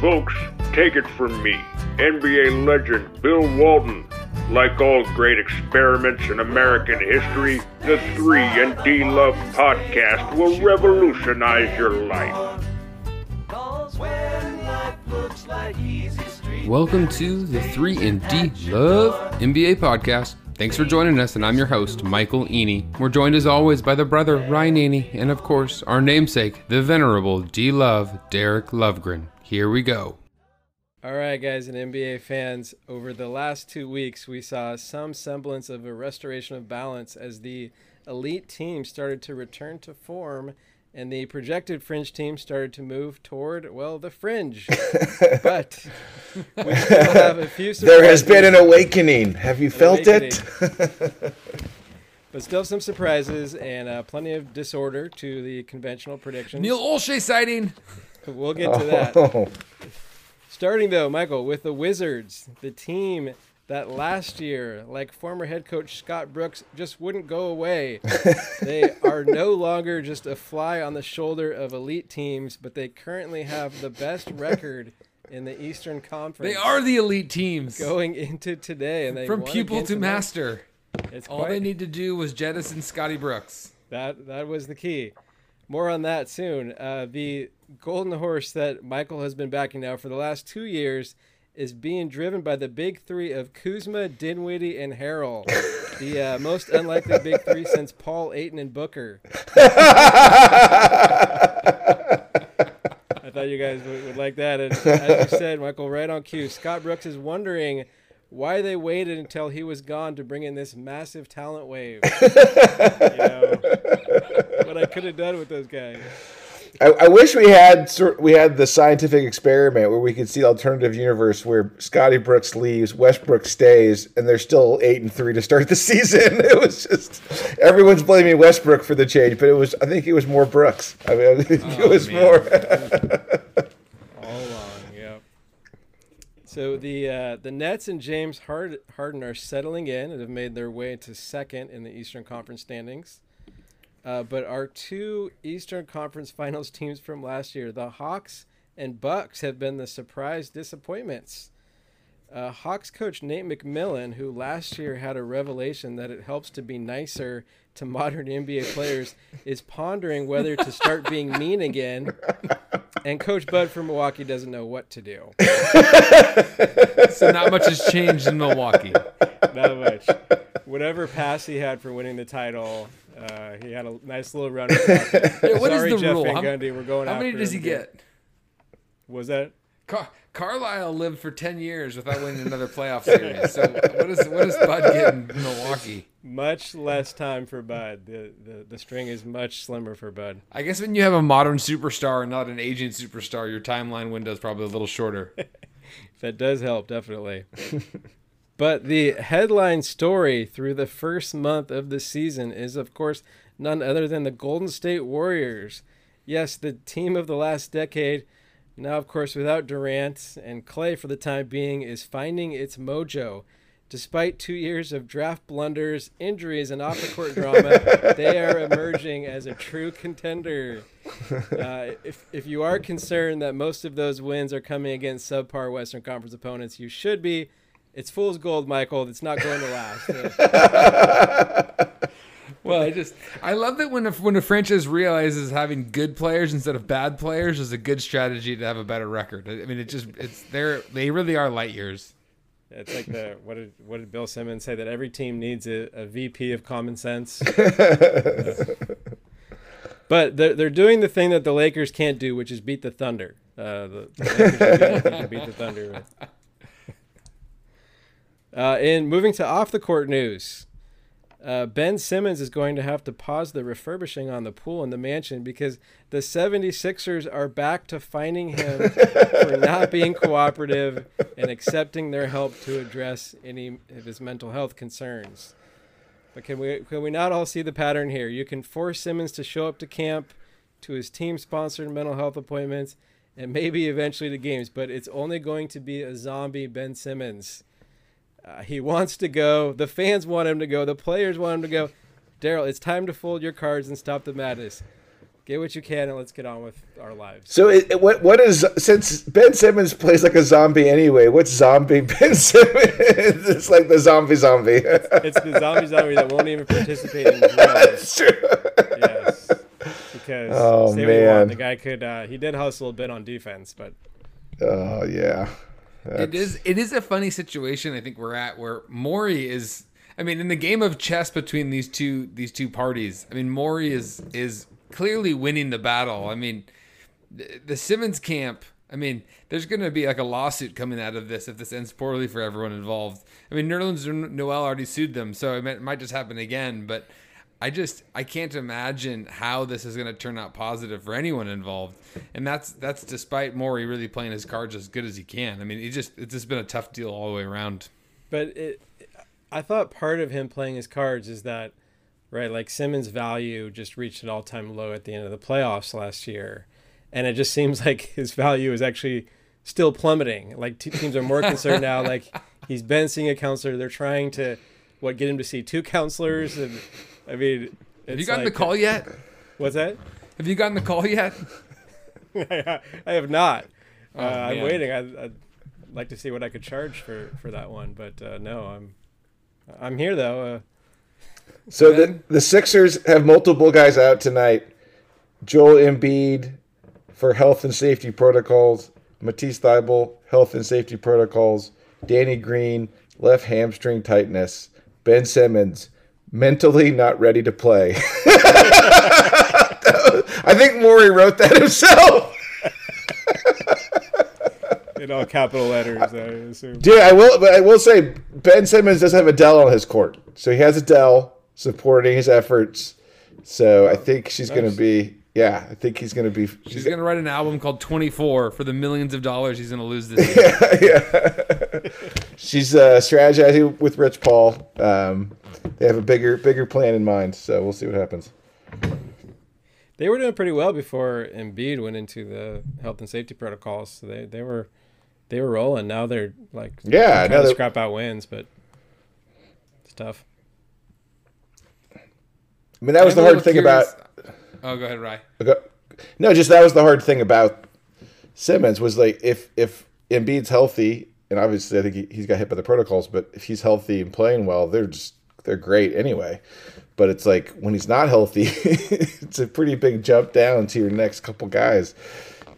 Folks, take it from me, NBA legend Bill Walton. Like all great experiments in American history, the 3 and D Love podcast will revolutionize your life. Welcome to the 3 and D Love NBA podcast. Thanks for joining us, and I'm your host, Michael Eney. We're joined as always by the brother, Ryan Eney, and of course, our namesake, the venerable D Love, Derek Lovegren. Here we go. All right, guys, and NBA fans, over the last two weeks, we saw some semblance of a restoration of balance as the elite team started to return to form and the projected fringe team started to move toward, well, the fringe. but we still have a few There has been an awakening. Have you felt Awakening. it? but still some surprises and uh, plenty of disorder to the conventional predictions. Neil Olshey sighting. We'll get to that. Oh, Starting though, Michael, with the Wizards, the team that last year, like former head coach Scott Brooks, just wouldn't go away. they are no longer just a fly on the shoulder of elite teams, but they currently have the best record in the Eastern Conference. They are the elite teams. going into today, and they From pupil to master. It's All quite, they need to do was jettison Scotty Brooks. That that was the key. More on that soon. Uh, the golden horse that Michael has been backing now for the last two years is being driven by the big three of Kuzma, Dinwiddie, and Harrell. the uh, most unlikely big three since Paul, Ayton, and Booker. I thought you guys would, would like that. And as you said, Michael, right on cue. Scott Brooks is wondering why they waited until he was gone to bring in this massive talent wave. you know, what I could have done with those guys. I, I wish we had we had the scientific experiment where we could see alternative universe where Scotty Brooks leaves, Westbrook stays, and they're still eight and three to start the season. It was just everyone's blaming Westbrook for the change, but it was I think it was more Brooks. I mean, I think it was man. more. All along, yep. So the uh, the Nets and James Harden are settling in and have made their way to second in the Eastern Conference standings. Uh, but our two Eastern Conference Finals teams from last year, the Hawks and Bucks, have been the surprise disappointments. Uh, Hawks coach Nate McMillan, who last year had a revelation that it helps to be nicer to modern NBA players, is pondering whether to start being mean again. And Coach Bud from Milwaukee doesn't know what to do. So not much has changed in Milwaukee. Not much. Whatever pass he had for winning the title, uh, he had a nice little run. Yeah, what is Sorry, the Jeff rule? Van How, Gundy, we're going how many does he get? Was that? Car- Carlisle lived for ten years without winning another playoff series. So what is what is Bud getting in Milwaukee? Much less time for Bud. The, the the string is much slimmer for Bud. I guess when you have a modern superstar and not an aging superstar, your timeline window is probably a little shorter. That does help, definitely. but the headline story through the first month of the season is, of course, none other than the Golden State Warriors. Yes, the team of the last decade, now, of course, without Durant and Clay for the time being, is finding its mojo. Despite two years of draft blunders, injuries, and off the court drama, they are emerging as a true contender. Uh, if, if you are concerned that most of those wins are coming against subpar Western Conference opponents, you should be. It's fool's gold, Michael. It's not going to last. Well, I just I love that when a, when a franchise realizes having good players instead of bad players is a good strategy to have a better record. I mean, it just it's they're they really are light years. it's like the what did what did Bill Simmons say that every team needs a, a VP of common sense. but they're they're doing the thing that the Lakers can't do, which is beat the Thunder. Uh, the, the Lakers are to beat the Thunder. Uh, and moving to off the court news, uh, Ben Simmons is going to have to pause the refurbishing on the pool in the mansion because the 76ers are back to finding him for not being cooperative and accepting their help to address any of his mental health concerns. But can we can we not all see the pattern here? You can force Simmons to show up to camp, to his team-sponsored mental health appointments, and maybe eventually to games, but it's only going to be a zombie Ben Simmons. Uh, he wants to go. The fans want him to go. The players want him to go. Daryl, it's time to fold your cards and stop the madness. get what you can and let's get on with our lives. So it, what what is since Ben Simmons plays like a zombie anyway? What's zombie Ben Simmons? it's like the zombie zombie. It's the zombie zombie that won't even participate in drills. That's true. Yes. Because Oh, say what you man. want, the guy could uh, he did hustle a bit on defense, but Oh yeah. It is it is a funny situation I think we're at where Maury is I mean in the game of chess between these two these two parties I mean Maury is is clearly winning the battle. I mean the, the Simmons camp I mean there's going to be like a lawsuit coming out of this if this ends poorly for everyone involved. I mean Nerlens Noel already sued them so it might just happen again but I just I can't imagine how this is going to turn out positive for anyone involved, and that's that's despite Maury really playing his cards as good as he can. I mean, it just it's just been a tough deal all the way around. but it I thought part of him playing his cards is that right like Simmons' value just reached an all-time low at the end of the playoffs last year, and it just seems like his value is actually still plummeting. Like te- teams are more concerned now. Like he's been seeing a counselor. They're trying to what get him to see two counselors, and I mean, Have you gotten like- the call yet? What's that? Have you gotten the call yet? I have not. Uh, Oh, I'm waiting. I, I'd like to see what I could charge for for that one, but uh, no, I'm I'm here though. Uh, So the the Sixers have multiple guys out tonight. Joel Embiid for health and safety protocols. Matisse Thybulle, health and safety protocols. Danny Green, left hamstring tightness. Ben Simmons, mentally not ready to play. I think Maury wrote that himself. in all capital letters, I assume. Dude, I will, but I will say Ben Simmons does have Adele on his court, so he has Adele supporting his efforts. So I think she's going to be, yeah, I think he's going to be. She's gonna write an album called 24 for the millions of dollars he's gonna lose this year. yeah. she's uh, strategizing with Rich Paul. Um, they have a bigger, bigger plan in mind. So we'll see what happens. They were doing pretty well before Embiid went into the health and safety protocols. So they, they were they were rolling. Now they're like Yeah, now to that- scrap out wins, but it's tough. I mean, that was I'm the hard little thing about. Oh, go ahead, Rye. No, just that was the hard thing about Simmons was like if if Embiid's healthy, and obviously I think he, he's got hit by the protocols, but if he's healthy and playing well, they're just they're great anyway. But it's like when he's not healthy, it's a pretty big jump down to your next couple guys.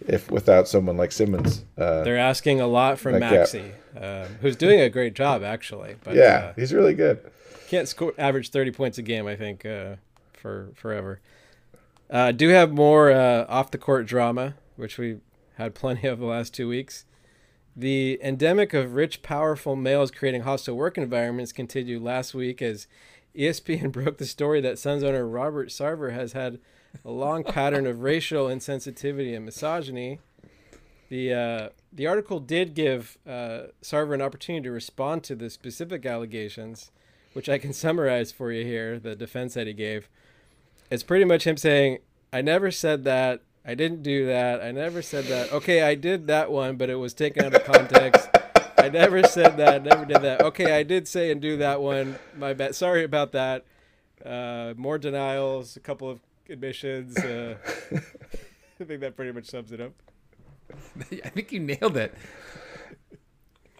If without someone like Simmons, uh, They're asking a lot from Like, yeah. Maxey, um, who's doing a great job actually. But yeah, uh, he's really good. can't score average 30 points a game i think uh, for forever uh, do have more uh, off the court drama which we had plenty of the last two weeks the endemic of rich powerful males creating hostile work environments continued last week as espn broke the story that suns owner robert sarver has had a long pattern of racial insensitivity and misogyny the uh, the article did give uh, Sarver an opportunity to respond to the specific allegations, which I can summarize for you here. The defense that he gave, it's pretty much him saying, "I never said that. I didn't do that. I never said that. Okay, I did that one, but it was taken out of context. I never said that. Never did that. Okay, I did say and do that one. My bad. Sorry about that. Uh, more denials. A couple of admissions. Uh, I think that pretty much sums it up." I think you nailed it.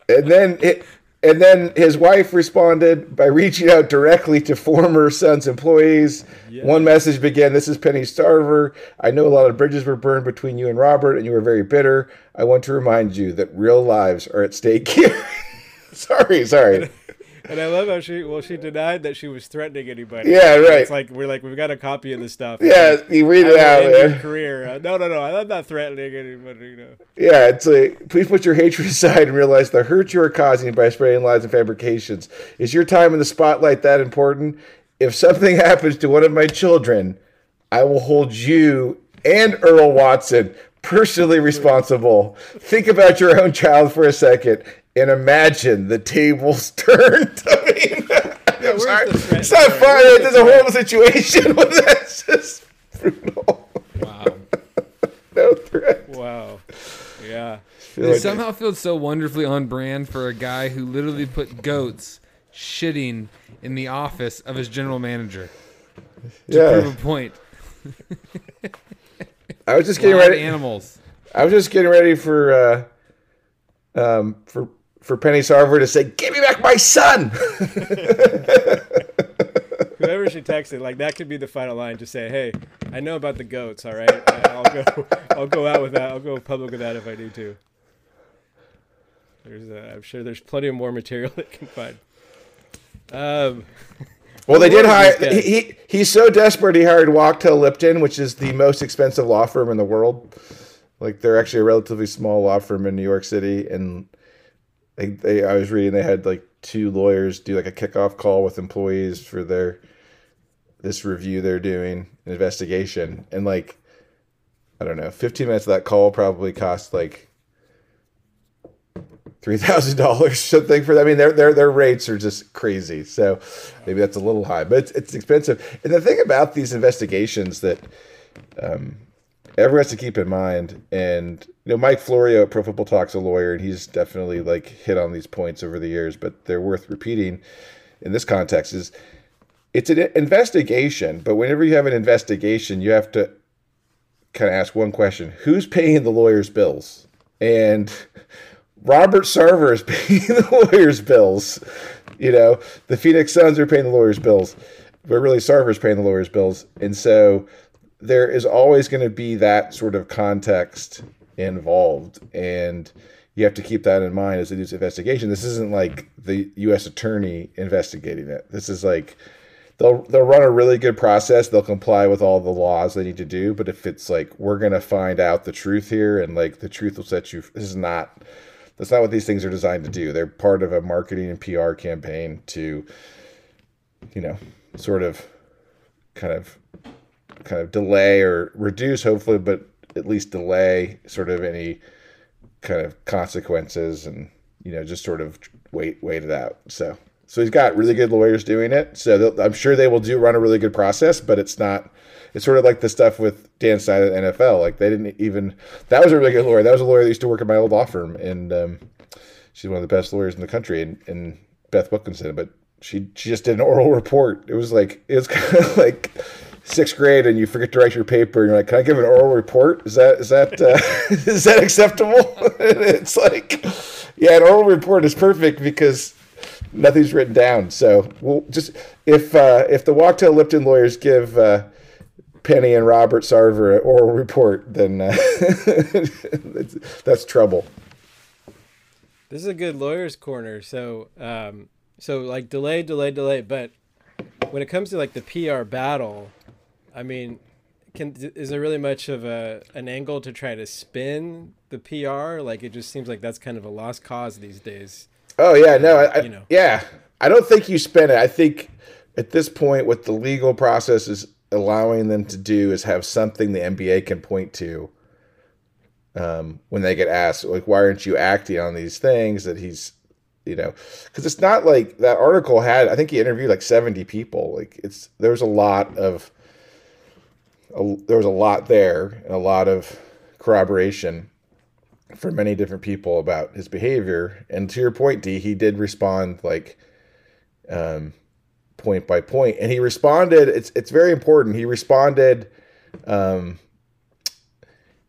And then it, and then his wife responded by reaching out directly to former Suns employees. Yeah. One message began, "This is Penny Sarver. I know a lot of bridges were burned between you and Robert, and you were very bitter. I want to remind you that real lives are at stake here." sorry, sorry. And I love how she well she denied that she was threatening anybody. Yeah, right. It's like we're like we've got a copy of this stuff. Yeah, you read it out, your career. Uh, no, no, no. I'm not threatening anybody. You know. Yeah, it's like please put your hatred aside and realize the hurt you are causing by spreading lies and fabrications. Is your time in the spotlight that important? If something happens to one of my children, I will hold you and Earl Watson personally responsible. Think about your own child for a second and imagine the tables turned. I mean, I'm sorry. It's not funny. Where's the There's a horrible situation, but that's just brutal. Wow. No threat. Wow. Yeah. It somehow feels so wonderfully on brand for a guy who literally put goats shitting in the office of his general manager to Yeah. prove a point. I was just getting Live ready. animals. I was just getting ready for uh, um, for for Penny Sarver to say, "Give me back my son." Whoever she texted, like that could be the final line. Just say, "Hey, I know about the goats. All right, I'll go. I'll go out with that. I'll go public with that if I need to." There's, uh, I'm sure there's plenty of more material that can find. Um, Well, they did hire. He, he he's so desperate. He hired Wachtell Lipton, which is the most expensive law firm in the world. Like they're actually a relatively small law firm in New York City, and they, they I was reading they had like two lawyers do like a kickoff call with employees for their this review they're doing an investigation, and like I don't know, fifteen minutes of that call probably cost like three thousand dollars something for them. I mean, their their their rates are just crazy. So maybe that's a little high, but it's, it's expensive. And the thing about these investigations that um, everyone has to keep in mind, and you know, Mike Florio at Pro Football Talk's a lawyer, and he's definitely like hit on these points over the years, but they're worth repeating in this context. Is it's an investigation, but whenever you have an investigation, you have to kind of ask one question: Who's paying the lawyer's bills? And Robert Sarver is paying the lawyer's bills. You know, the Phoenix Suns are paying the lawyer's bills, but really Sarver's paying the lawyer's bills. And so there is always going to be that sort of context involved. And you have to keep that in mind as they do this investigation. This isn't like the U.S. attorney investigating it. This is like they'll they'll run a really good process. They'll comply with all the laws they need to do. But if it's like we're gonna find out the truth here, and like the truth will set you, this is not that's not what these things are designed to do. They're part of a marketing and PR campaign to, you know, sort of, kind of, kind of delay or reduce, hopefully, but at least delay sort of any kind of consequences and you know just sort of wait wait it out. So so he's got really good lawyers doing it. So I'm sure they will do run a really good process, but it's not. It's sort of like the stuff with Dan Snyder at NFL. Like they didn't even. That was a really good lawyer. That was a lawyer that used to work at my old law firm, and um, she's one of the best lawyers in the country. And, and Beth Wilkinson, but she she just did an oral report. It was like it was kind of like sixth grade, and you forget to write your paper, and you're like, "Can I give an oral report? Is that is that uh, is that acceptable?" it's like, yeah, an oral report is perfect because nothing's written down. So we'll just if uh, if the Wachtell Lipton lawyers give uh, Penny and Robert Sarver an oral report, then uh, that's, that's trouble. This is a good lawyer's corner. So, um, so like delay, delay, delay. But when it comes to like the PR battle, I mean, can is there really much of a an angle to try to spin the PR? Like it just seems like that's kind of a lost cause these days. Oh yeah, no, I, You know. yeah. I don't think you spin it. I think at this point, what the legal process is allowing them to do is have something the NBA can point to um, when they get asked, like, why aren't you acting on these things that he's, you know, because it's not like that article had. I think he interviewed like seventy people. Like it's there's a lot of, a, there was a lot there and a lot of corroboration for many different people about his behavior. And to your point, D, he did respond like um, point by point, and he responded. It's it's very important. He responded. Um,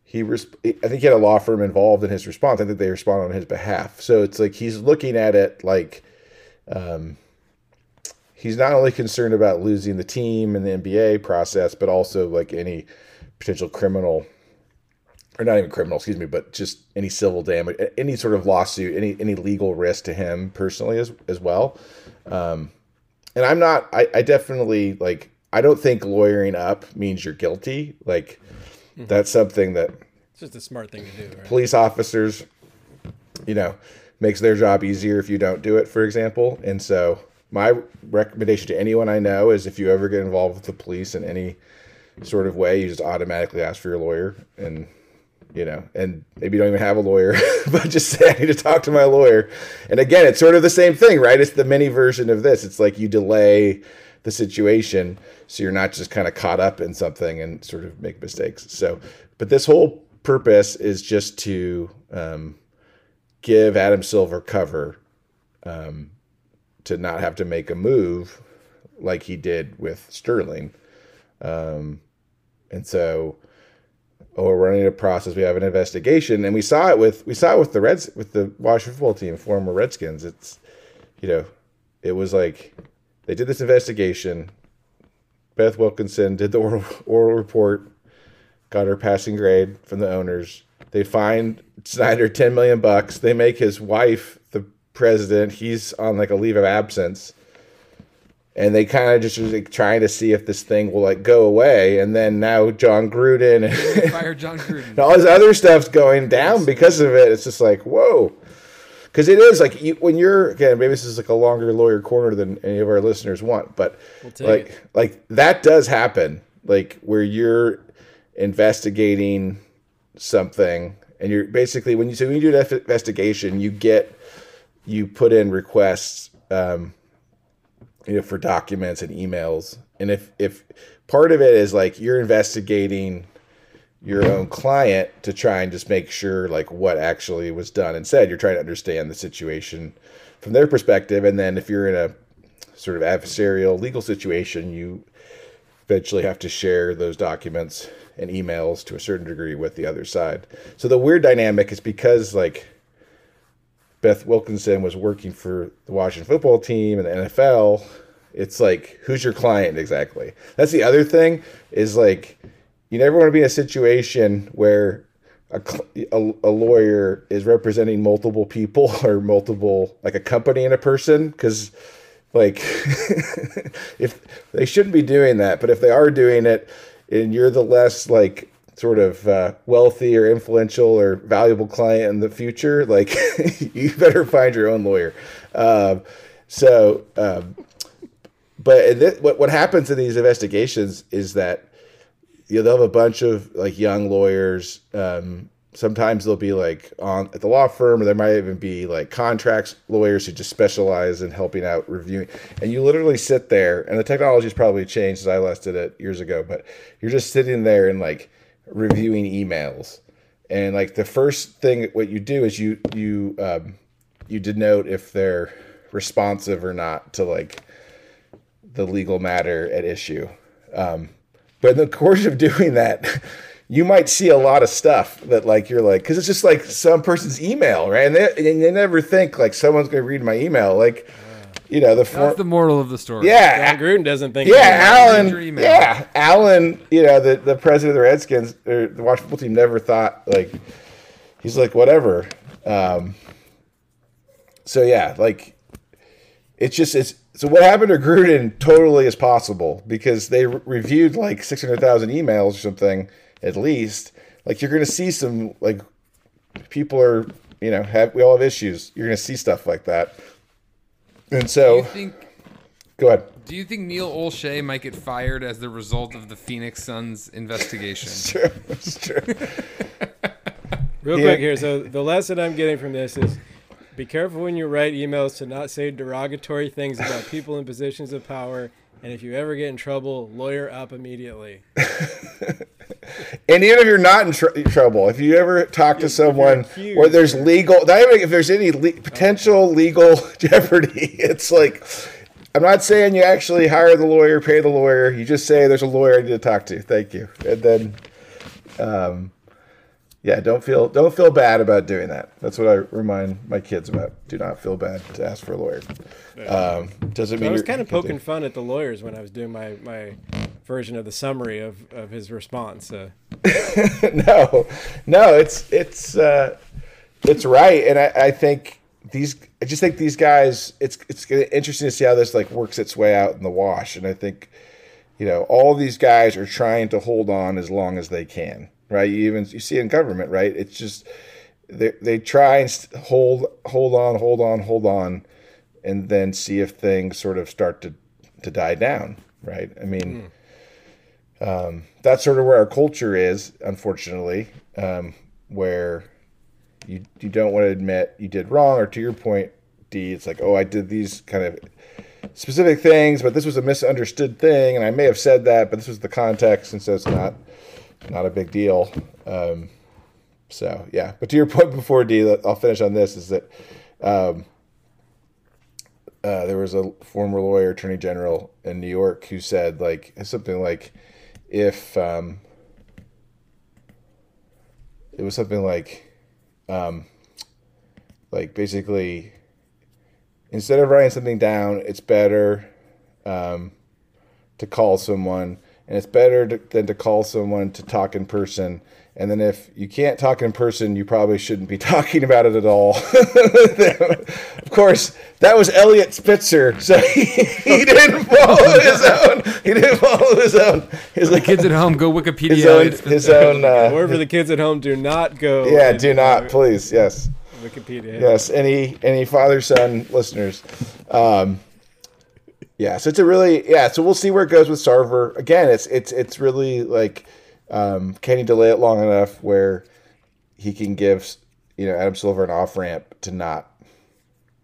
he I think he had a law firm involved in his response. I think they responded on his behalf. So it's like he's looking at it like um, he's not only concerned about losing the team and the NBA process, but also like any potential criminal or not even criminal, excuse me, but just any civil damage, any sort of lawsuit, any any legal risk to him personally as as well. Um, and I'm not. I, I definitely like. I don't think lawyering up means you're guilty. Like that's something that It's just a smart thing to do, right? police officers, you know, makes their job easier if you don't do it, for example. And so my recommendation to anyone I know is if you ever get involved with the police in any sort of way, you just automatically ask for your lawyer and you know, and maybe you don't even have a lawyer, but just say I need to talk to my lawyer. And again, it's sort of the same thing, right? It's the mini version of this. It's like you delay the situation so you're not just kind of caught up in something and sort of make mistakes. So, but this whole purpose is just to um, give Adam Silver cover um, to not have to make a move like he did with Sterling. Um, and so oh, we're running a process. We have an investigation, and we saw it with we saw it with the Reds with the Washington football team, former Redskins. It's you know, it was like they did this investigation. Beth Wilkinson did the oral, oral report, got her passing grade from the owners. They fined Snyder ten million bucks. They make his wife president. He's on like a leave of absence and they kind of just was like trying to see if this thing will like go away. And then now Jon Gruden and, Fire Jon Gruden. and all this other stuff's going down because of it. It's just like whoa, because it is like you, when you're again maybe this is like a longer lawyer corner than any of our listeners want, but take like it. like that does happen. Like where you're investigating something and you're basically when you so when you do an investigation, you get you put in requests. Um, you know, for documents and emails. And if if part of it is like you're investigating your own client to try and just make sure like what actually was done and said, you're trying to understand the situation from their perspective. And then if you're in a sort of adversarial legal situation, you eventually have to share those documents and emails to a certain degree with the other side. So the weird dynamic is because like Beth Wilkinson was working for the Washington football team and the NFL, it's like, who's your client exactly? That's the other thing is like, you never want to be in a situation where a, a, a lawyer is representing multiple people or multiple, like a company and a person, because like, if they shouldn't be doing that, but if they are doing it and you're the less like sort of uh, wealthy or influential or valuable client in the future, like you better find your own lawyer. Um, so, um, but th- what what happens in these investigations is that you know they'll have a bunch of like young lawyers. Um, sometimes they'll be like on at the law firm, or there might even be like contracts lawyers who just specialize in helping out reviewing. And you literally sit there, and the technology's probably changed. As I last did it years ago, but you're just sitting there and like reviewing emails. And like the first thing what you do is you you um, you denote if they're responsive or not to like the legal matter at issue. Um, but in the course of doing that you might see a lot of stuff that like you're like because it's just like some person's email right? And they, and they never think like someone's to read my email. Like you know the form That's the moral of the story. yeah Jon Gruden doesn't think. yeah, that. Alan. Yeah, Alan. You know, the the president of the Redskins or the Washington football team never thought like he's like whatever. Um, so yeah, like it's just it's so what happened to Gruden totally is possible because they re- reviewed like six hundred thousand emails or something at least. Like you're gonna see some like people are you know have we all have issues. You're gonna see stuff like that. And Do so you think go ahead. do you think Neil Olshey might get fired as the result of the Phoenix Suns investigation? True. It's true. Real Yeah. quick here. So the lesson I'm getting from this is be careful when you write emails to not say derogatory things about people in positions of power. And if you ever get in trouble, lawyer up immediately. And even if you're not in tr- trouble, if you ever talk to someone where there's legal, not even if there's any le- potential legal jeopardy, it's like, I'm not saying you actually hire the lawyer, pay the lawyer. You just say there's a lawyer I need to talk to. Thank you, and then, um, yeah, don't feel don't feel bad about doing that. That's what I remind my kids about. Do not feel bad to ask for a lawyer. Um, doesn't mean I was kind of you do- poking fun at the lawyers when I was doing my, my version of the summary of, of his response. Uh, no, no, it's it's uh, it's right, and I, I think these. I just think these guys. It's it's interesting to see how this like works its way out in the wash, and I think you know all these guys are trying to hold on as long as they can, right? You even you see in government, right? It's just they they try and hold hold on, hold on, hold on, and then see if things sort of start to to die down, right? I mean that's sort of where our culture is, unfortunately, um, where you you don't want to admit you did wrong, or to your point, D, it's like, oh, I did these kind of specific things, but this was a misunderstood thing, and I may have said that, but this was the context, and so it's not not a big deal. Um, so yeah, but to your point before, D, I'll finish on this is that um, uh, there was a former lawyer, attorney general in New York, who said like something like, if um, it was something like, um, like basically, instead of writing something down, it's better um, to call someone, and it's better to, than to call someone to talk in person. And then if you can't talk in person, you probably shouldn't be talking about it at all. of course, that was Eliot Spitzer, so he, he didn't follow his own. He didn't follow his own. His The kids at home go Wikipedia. his own. It's- His own. Uh, Or for the kids at home, do not go. yeah, do not, please. Yes. Wikipedia. Yes, any any father son listeners. Um, yeah, so it's a really yeah. So we'll see where it goes with Sarver. Again, it's it's it's really like um, can he delay it long enough where he can give you know Adam Silver an off ramp to not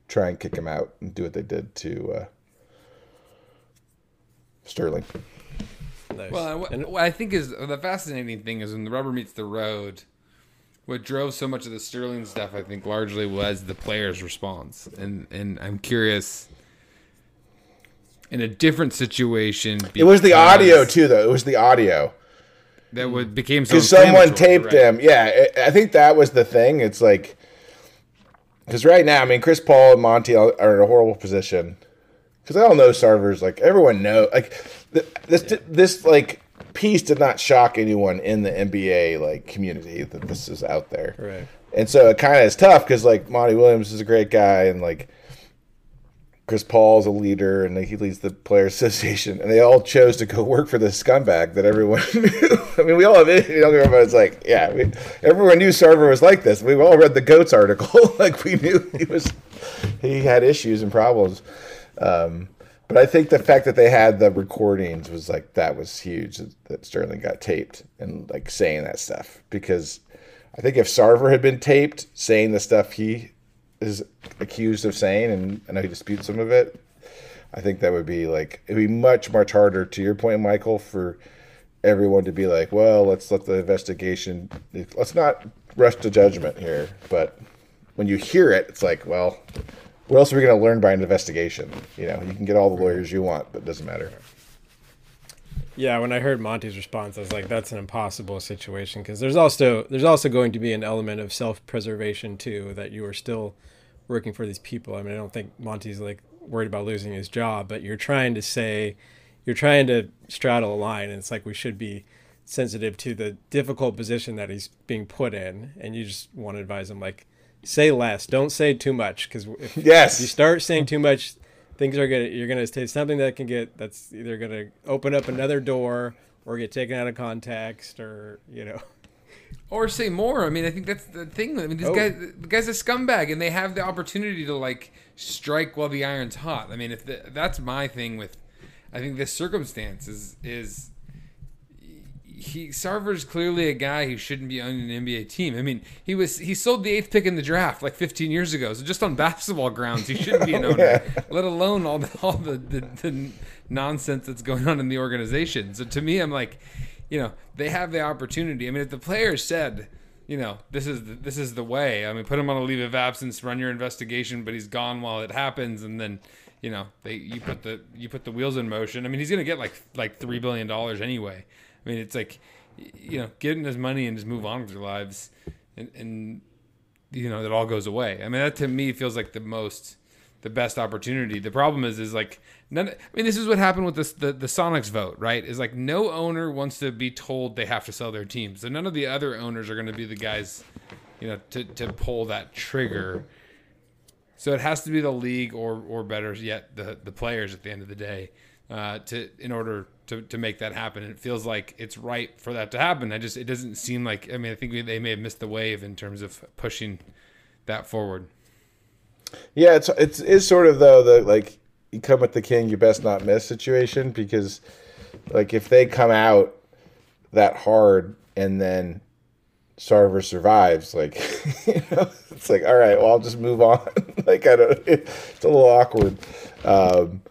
try and kick him out and do what they did to uh, Sterling. Nice. Well, and what, what I think is the fascinating thing is when the rubber meets the road. What drove so much of the Sterling stuff, I think, largely was the player's response, and and I'm curious. In a different situation, It was the audio too, though. It was the audio. that would became so because someone taped right? him. Yeah, I I think that was the thing. It's like because right now, I mean, Chris Paul and Monty are in a horrible position because they all know Sarver's like everyone know like th- this this like piece did not shock anyone in the NBA like community that this is out there. Right. And so it kind of is tough because like Monty Williams is a great guy and like Chris Paul's a leader and he leads the Players Association and they all chose to go work for this scumbag that everyone knew. I mean, we all have it. You know, everybody's like, yeah, everyone knew Sarver was like this. We all read the Goats article. like we knew he was, he had issues and problems. Um, but I think the fact that they had the recordings was like that was huge that- that Sterling got taped and like saying that stuff because I think if Sarver had been taped saying the stuff he is accused of saying, and I know he disputes some of it, I think that would be like it'd be much much harder. To your point, Michael, for everyone to be like, well, let's let the investigation. Let's not rush to judgment here. But when you hear it, it's like, well, what else are we going to learn by an investigation? You know, you can get all the lawyers you want, but it doesn't matter. Yeah, when I heard Monty's response, I was like, "That's an impossible situation." Because there's also there's also going to be an element of self-preservation too, that you are still working for these people. I mean, I don't think Monty's like worried about losing his job, but you're trying to say, you're trying to straddle a line, and it's like we should be sensitive to the difficult position that he's being put in, and you just want to advise him like, say less, don't say too much, because if Yes. you start saying too much things are gonna you're gonna say something that can get that's either gonna open up another door or get taken out of context or you know or say more. I mean, I think that's the thing. I mean, this Oh. guy, the guy's a scumbag, and they have the opportunity to like strike while the iron's hot. I mean, if the, that's my thing with, I think this circumstance is is he Sarver's clearly a guy who shouldn't be on an NBA team. I mean, he was he sold the eighth pick in the draft like 15 years ago. So just on basketball grounds, he shouldn't be an owner. Let alone all the all the, the, the nonsense that's going on in the organization. So to me, I'm like, you know, they have the opportunity. I mean, if the players said, you know, this is the, this is the way. I mean, put him on a leave of absence, run your investigation, but he's gone while it happens, and then you know they you put the you put the wheels in motion. I mean, he's gonna get like like three billion dollars anyway. I mean, it's like, you know, get him his money and just move on with their lives, and, and you know, that all goes away. I mean, that to me feels like the most, the best opportunity. The problem is, is like none. I mean, this is what happened with this the the Sonics vote, right? Is like no owner wants to be told they have to sell their team, so none of the other owners are going to be the guys, you know, to to pull that trigger. So it has to be the league, or or better yet, the the players at the end of the day, uh, to in order to, to make that happen. And it feels like it's right for that to happen. I just it doesn't seem like. I mean, I think they may have missed the wave in terms of pushing that forward. Yeah, it's it's is sort of though the like you come with the king, you best not miss situation because like if they come out that hard and then Sarver survives, like you know, it's like all right, well I'll just move on. like I don't, it's a little awkward. Um,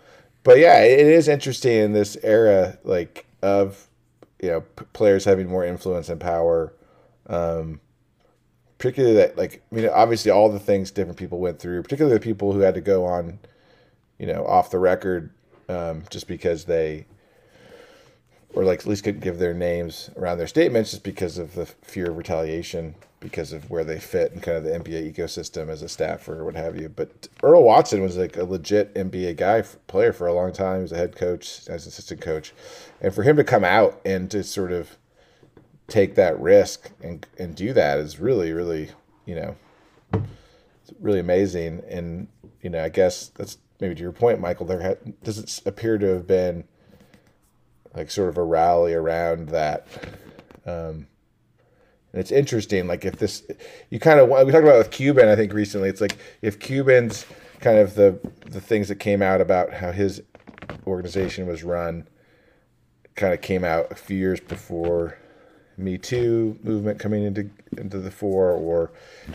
but yeah, it is interesting in this era, like of you know p- players having more influence and power. Um, particularly that like I mean obviously all the things different people went through, particularly the people who had to go on, you know, off the record, um, just because they or like at least couldn't give their names around their statements just because of the fear of retaliation because of where they fit in kind of the NBA ecosystem as a staffer or what have you. But Earl Watson was like a legit NBA guy player for a long time. He was a head coach, as an assistant coach, and for him to come out and to sort of take that risk and and do that is really really you know really amazing. And you know I guess that's maybe to your point, Michael. There ha- doesn't appear to have been like sort of a rally around that. Um, and it's interesting, like if this, you kind of we talked about with Cuban, I think recently. It's like if Cuban's kind of the the things that came out about how his organization was run, kind of came out a few years before Me Too movement coming into into the fore, or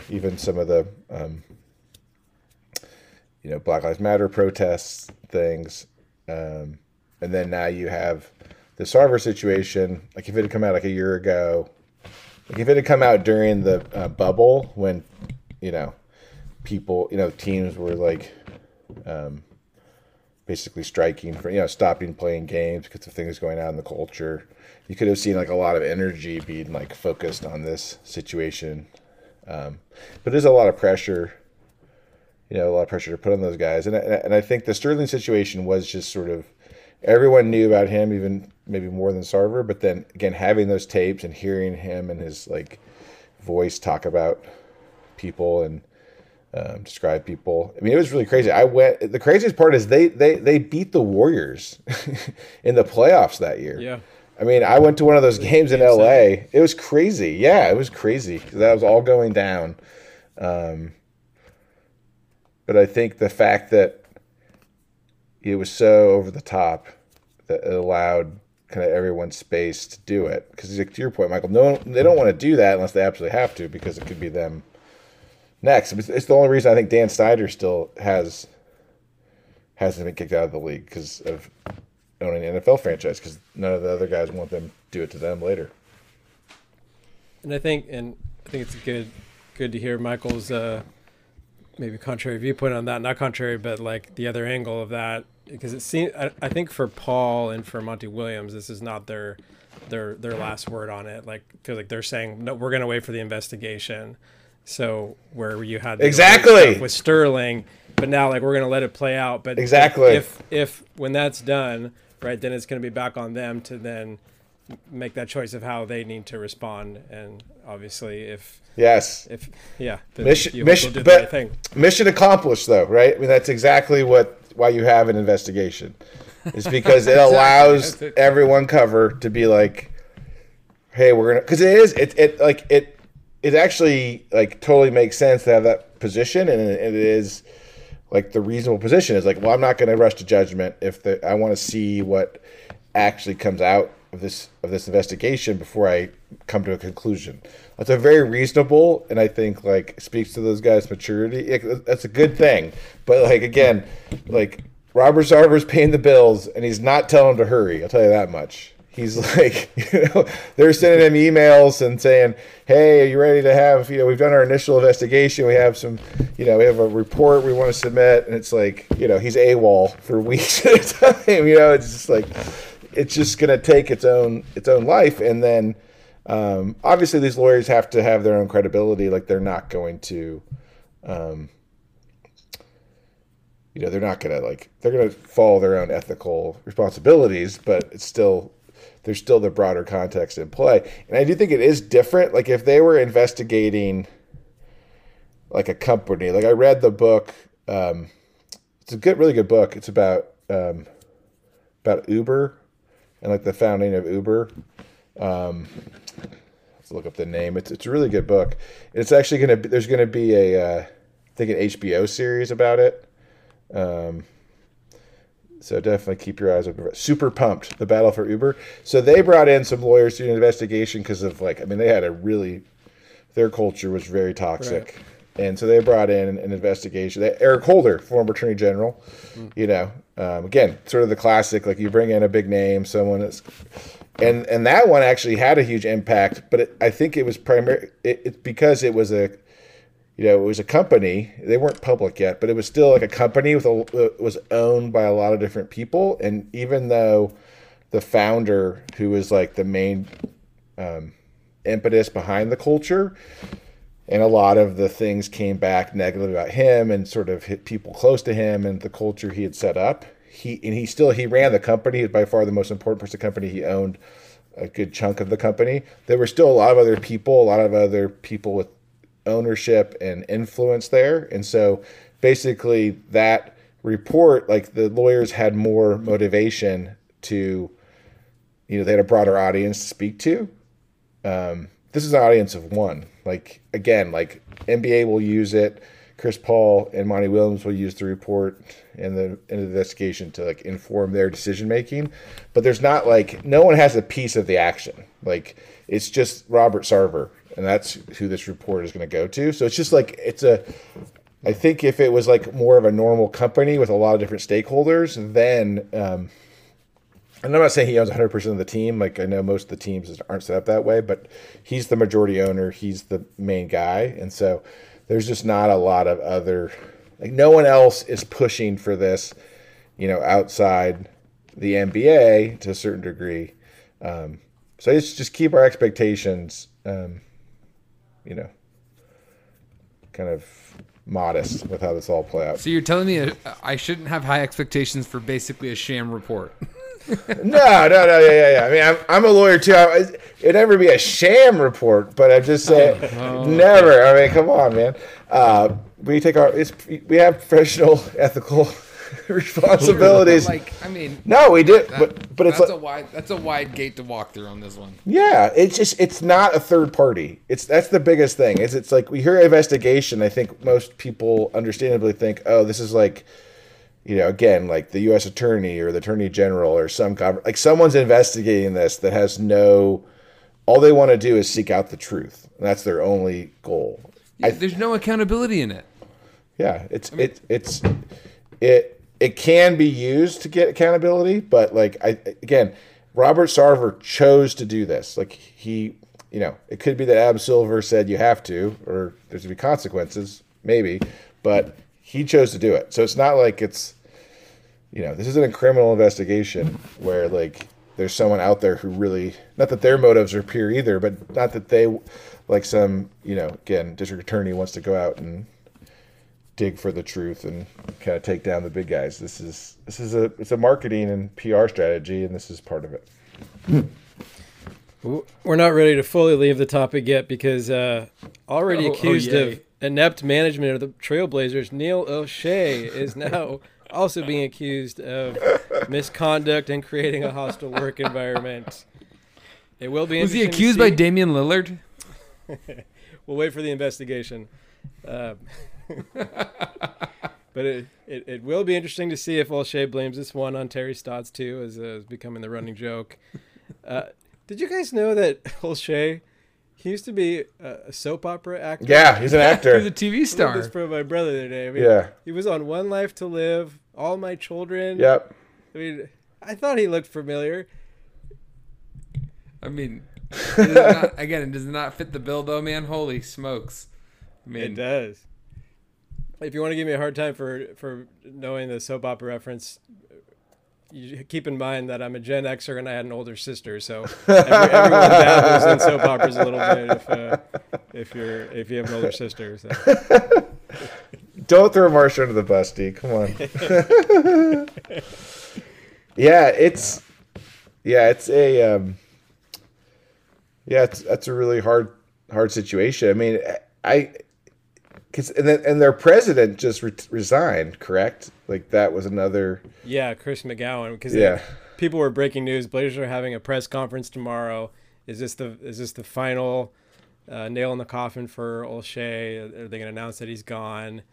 even some of the um, you know Black Lives Matter protests things, um, and then now you have the Sarver situation. Like if it had come out like a year ago like if it had come out during the uh, bubble when, you know, people, you know, teams were like, um, basically striking for you know stopping playing games because of things going on in the culture. You could have seen like a lot of energy being like focused on this situation, um, but there's a lot of pressure. You know, a lot of pressure to put on those guys, and and I think the Sterling situation was just sort of everyone knew about him, even maybe more than Sarver. But then again, having those tapes and hearing him and his like voice talk about people and um, describe people. I mean, it was really crazy. I went. The craziest part is they they they beat the Warriors in the playoffs that year. Yeah. I mean, I went to one of those games in LA. It was crazy. Yeah, it was crazy. That was all going down. Um, but I think the fact that it was so over the top that it allowed kind of everyone's space to do it. Because to your point, Michael, no, they don't want to do that unless they absolutely have to, because it could be them next. It's the only reason I think Dan Snyder still has hasn't been kicked out of the league because of owning an NFL franchise. Because none of the other guys want them to do it to them later. And I think, and I think it's good, good to hear Michael's uh, maybe contrary viewpoint on that. Not contrary, but like the other angle of that because it seems I, I think for Paul and for Monty Williams, this is not their their their last word on it. Like feel like they're saying no, we're going to wait for the investigation. So where you had exactly with Sterling, but now like we're going to let it play out. But exactly if if when that's done, right, then it's going to be back on them to then make that choice of how they need to respond. And obviously, if yes, if yeah, mission mission, but right mission accomplished though, right? I mean, that's exactly what why you have an investigation. Is because it allows everyone cover to be like, hey, we're gonna because it is it it like it it actually like totally makes sense to have that position and it, it is like the reasonable position is like well i'm not going to rush to judgment if the i want to see what actually comes out of this of this investigation before i come to a conclusion that's a very reasonable and i think like speaks to those guys maturity it, that's a good thing but like again like robert sarver's paying the bills and he's not telling to hurry i'll tell you that much he's like, you know, they're sending him emails and saying, "Hey, are you ready to have? You know, we've done our initial investigation. We have some, you know, we have a report we want to submit." And it's like, you know, he's AWOL for weeks at a time. You know, it's just like, it's just gonna take its own its own life, and then um, obviously these lawyers have to have their own credibility. Like they're not going to. Um, you know they're not gonna like they're gonna follow their own ethical responsibilities but it's still there's still the broader context in play. And I do think it is different. Like if they were investigating like a company, like I read the book. Um, it's a good, really good book. It's about um, about Uber and like the founding of Uber. Um, let's look up the name. It's it's a really good book. It's actually gonna be, there's gonna be a uh, I think an HBO series about it. Um, so definitely keep your eyes open. Super pumped, the battle for Uber. So they brought in some lawyers to do an investigation because of like, I mean, they had a really, their culture was very toxic. Right. And so they brought in an investigation. Eric Holder, former attorney general, mm. you know, um, again, sort of the classic, like you bring in a big name, someone that's, and and that one actually had a huge impact. But it, I think it was primarily it, it's because it was a you know, it was a company. They weren't public yet, but it was still like a company with a it was owned by a lot of different people. And even though the founder, who was like the main um, impetus behind the culture, and a lot of the things came back negative about him and sort of hit people close to him and the culture he had set up. He and he still he ran the company. He was by far the most important person the company. He owned a good chunk of the company. There were still a lot of other people, a lot of other people with ownership and influence there. And so basically that report, like the lawyers had more motivation to, you know, they had a broader audience to speak to. Um, this is an audience of one. Like again, like NBA will use it. Chris Paul and Monty Williams will use the report and the, investigation to like inform their decision making. But there's not like no one has a piece of the action. Like it's just Robert Sarver, and that's who this report is going to go to. So it's just like it's a. I think if it was like more of a normal company with a lot of different stakeholders, then um, and I'm not saying he owns 100% of the team. Like I know most of the teams aren't set up that way, but he's the majority owner. He's the main guy, and so there's just not a lot of other like no one else is pushing for this, you know, outside the NBA to a certain degree. Um, so let's just keep our expectations, um, you know, kind of modest with how this all play out. So you're telling me I shouldn't have high expectations for basically a sham report? No, no, no, yeah, yeah, yeah. I mean, I'm, I'm a lawyer too. I, it'd never be a sham report, but I'm just saying, Oh, never. I mean, come on, man. Uh, we take our, it's, we have professional, ethical responsibilities. like, I mean, no, we did, that- but but it's that's like, a wide that's a wide gate to walk through on this one. yeah, it's just it's not a third party. It's that's the biggest thing. Is it's like we hear investigation. I think most people understandably think, oh, this is like, you know, again, like the U.S. attorney or the attorney general or some like someone's investigating this that has no. All they want to do is seek out the truth. And that's their only goal. Yeah, There's no accountability in it. Yeah, it's it it's it it can be used to get accountability, but like I again, Robert Sarver chose to do this. Like he, you know, it could be that Adam Silver said you have to, or there's to be consequences, maybe, but he chose to do it. So it's not like it's, you know, this isn't a criminal investigation where like there's someone out there who really not that their motives are pure either, but not that they like some, you know, again, district attorney wants to go out and dig for the truth and kind of take down the big guys. This is this is a it's a marketing and PR strategy, and this is part of it. We're not ready to fully leave the topic yet because uh, already Oh, oh, accused yay. of inept management of the Trailblazers, Neil Olshey is now also being accused of misconduct and creating a hostile work environment. It will be. Was he accused by. Damian Lillard? We'll wait for the investigation. Um, but it, it, it will be interesting to see if Olshey blames this one on Terry Stotts too, as uh, is becoming the running joke. Uh, did you guys know that Olshey, he used to be a, a soap opera actor? Yeah, he's an actor. he's a TV I learned star. this from my brother the other day. I mean, Yeah. He was on One Life to Live, All My Children. Yep. I mean, I thought he looked familiar. I mean, it does not, again, it does not fit the bill, though, man. Holy smokes! I mean, It does. If you want to give me a hard time for for knowing the soap opera reference, you keep in mind that I'm a Gen Xer and I had an older sister, so every, everyone dabbles in soap operas a little bit if uh, if you're if you have an older sister. So. Don't throw Marsha under the bus, D. Come on. yeah, it's yeah, it's a um, yeah, it's that's a really hard hard situation. I mean, I cause, and then, and their president just re- resigned, correct? Like that was another Yeah, Chris McGowan, because yeah. people were breaking news. Blazers are having a press conference tomorrow. Is this the is this the final uh, nail in the coffin for Olshey? Are they going to announce that he's gone?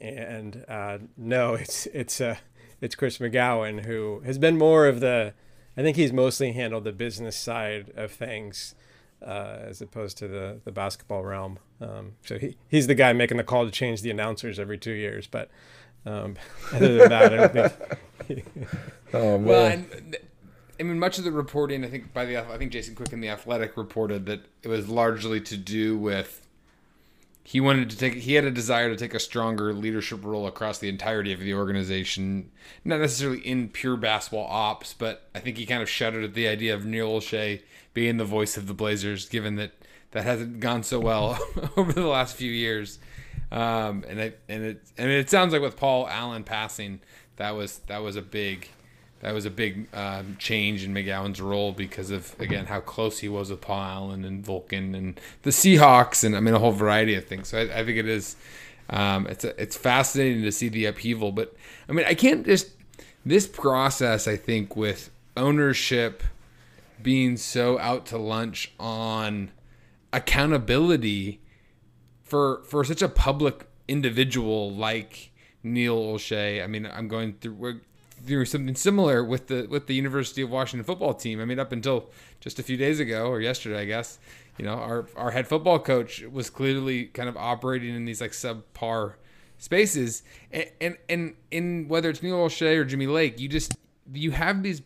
And uh, no, it's it's uh, it's Chris McGowan who has been more of the. I think he's mostly handled the business side of things uh, as opposed to the the basketball realm. Um, so he he's the guy making the call to change the announcers every two years. But um, other than that, I don't think. Oh man. well, and, I mean, much of the reporting, I think by the, I think Jason Quick in the Athletic reported that it was largely to do with he wanted to take he had a desire to take a stronger leadership role across the entirety of the organization not necessarily in pure basketball ops but i think he kind of shuddered at the idea of neil olshey being the voice of the blazers given that that hasn't gone so well over the last few years um, and it and it and it sounds like with paul allen passing that was that was a big that was a big um, change in McGowan's role because of again how close he was with Paul Allen and Vulcan and the Seahawks and I mean a whole variety of things. So I, I think it is um, it's a, it's fascinating to see the upheaval. But I mean I can't just this process I think with ownership being so out to lunch on accountability for for such a public individual like Neil Olshey. I mean, I'm going through through something similar with the with the University of Washington football team. I mean, up until just a few days ago or yesterday, I guess, you know, our our head football coach was clearly kind of operating in these like subpar spaces, and and, and in whether it's Neil Olshey or Jimmy Lake, you just you have these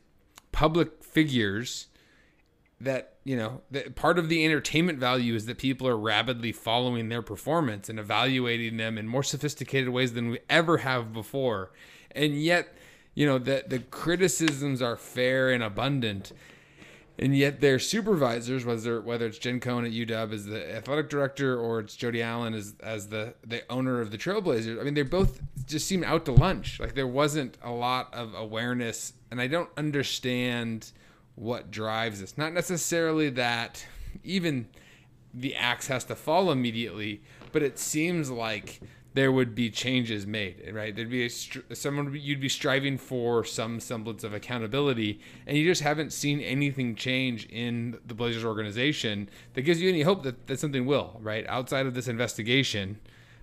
public figures that you know that part of the entertainment value is that people are rapidly following their performance and evaluating them in more sophisticated ways than we ever have before. And yet you know that the criticisms are fair and abundant. And yet their supervisors whether whether it's Jen Cohen at UW as the athletic director or it's Jody Allen as as the the owner of the Trailblazers I mean they both just seem out to lunch. Like there wasn't a lot of awareness. And I don't understand what drives this not necessarily that even the axe has to fall immediately but it seems like there would be changes made, right? There'd be a, someone you'd be striving for some semblance of accountability, and you just haven't seen anything change in the Blazers organization that gives you any hope that, that something will, right? Outside of this investigation,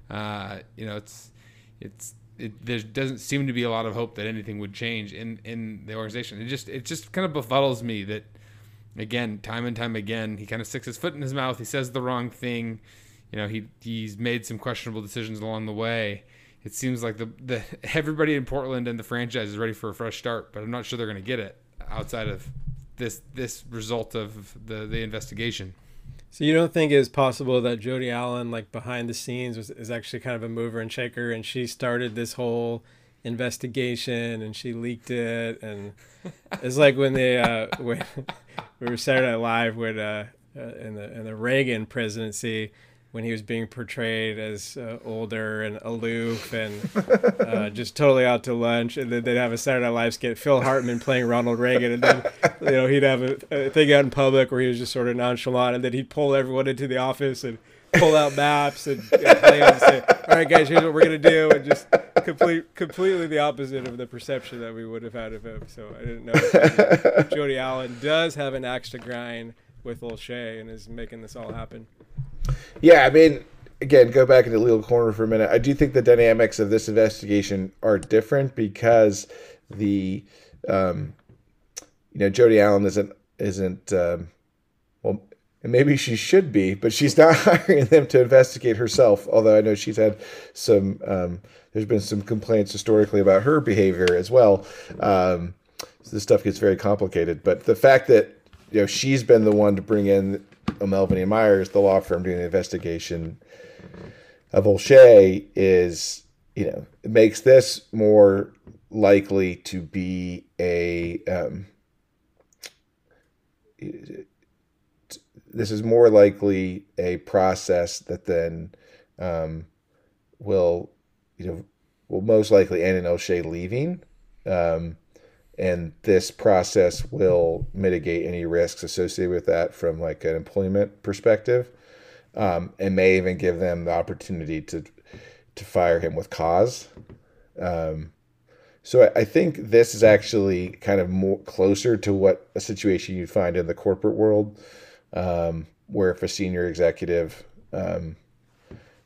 uh, you know, it's it's it, there doesn't seem to be a lot of hope that anything would change in in the organization. It just it just kind of befuddles me that again, time and time again, he kind of sticks his foot in his mouth. He says the wrong thing you know he he's made some questionable decisions along the way. It seems like the the everybody in Portland and the franchise is ready for a fresh start, but I'm not sure they're going to get it outside of this this result of the the investigation. So you don't think it's possible that Jody Allen, like behind the scenes, was, is actually kind of a mover and shaker, and she started this whole investigation and she leaked it, and it's like when they uh, when we were Saturday Night Live with uh, uh, in the in the Reagan presidency when he was being portrayed as uh, older and aloof and uh, just totally out to lunch. And then they'd have a Saturday Night Live skit, Phil Hartman playing Ronald Reagan, and then you know he'd have a, a, thing out in public where he was just sort of nonchalant, and then he'd pull everyone into the office and pull out maps and, and play and say, "All right, guys, here's what we're gonna do," and just complete completely the opposite of the perception that we would have had of him. So I didn't know Jody Allen does have an axe to grind with Olshey and is making this all happen. Yeah, I mean, again, go back into legal corner for a minute. I do think the dynamics of this investigation are different because the, um, you know, Jody Allen isn't isn't um, well, maybe she should be, but she's not hiring them to investigate herself. Although I know she's had some, um, there's been some complaints historically about her behavior as well. Um, so this stuff gets very complicated. But the fact that you know she's been the one to bring in O'Melveny and Myers, the law firm doing the investigation of Olshey, is you know it makes this more likely to be a um, this is more likely a process that then um, will you know will most likely end in Olshey leaving. Um, and this process will mitigate any risks associated with that from like an employment perspective um, and may even give them the opportunity to to fire him with cause. Um, so I, think this is actually kind of more closer to what a situation you'd find in the corporate world um, where if a senior executive um,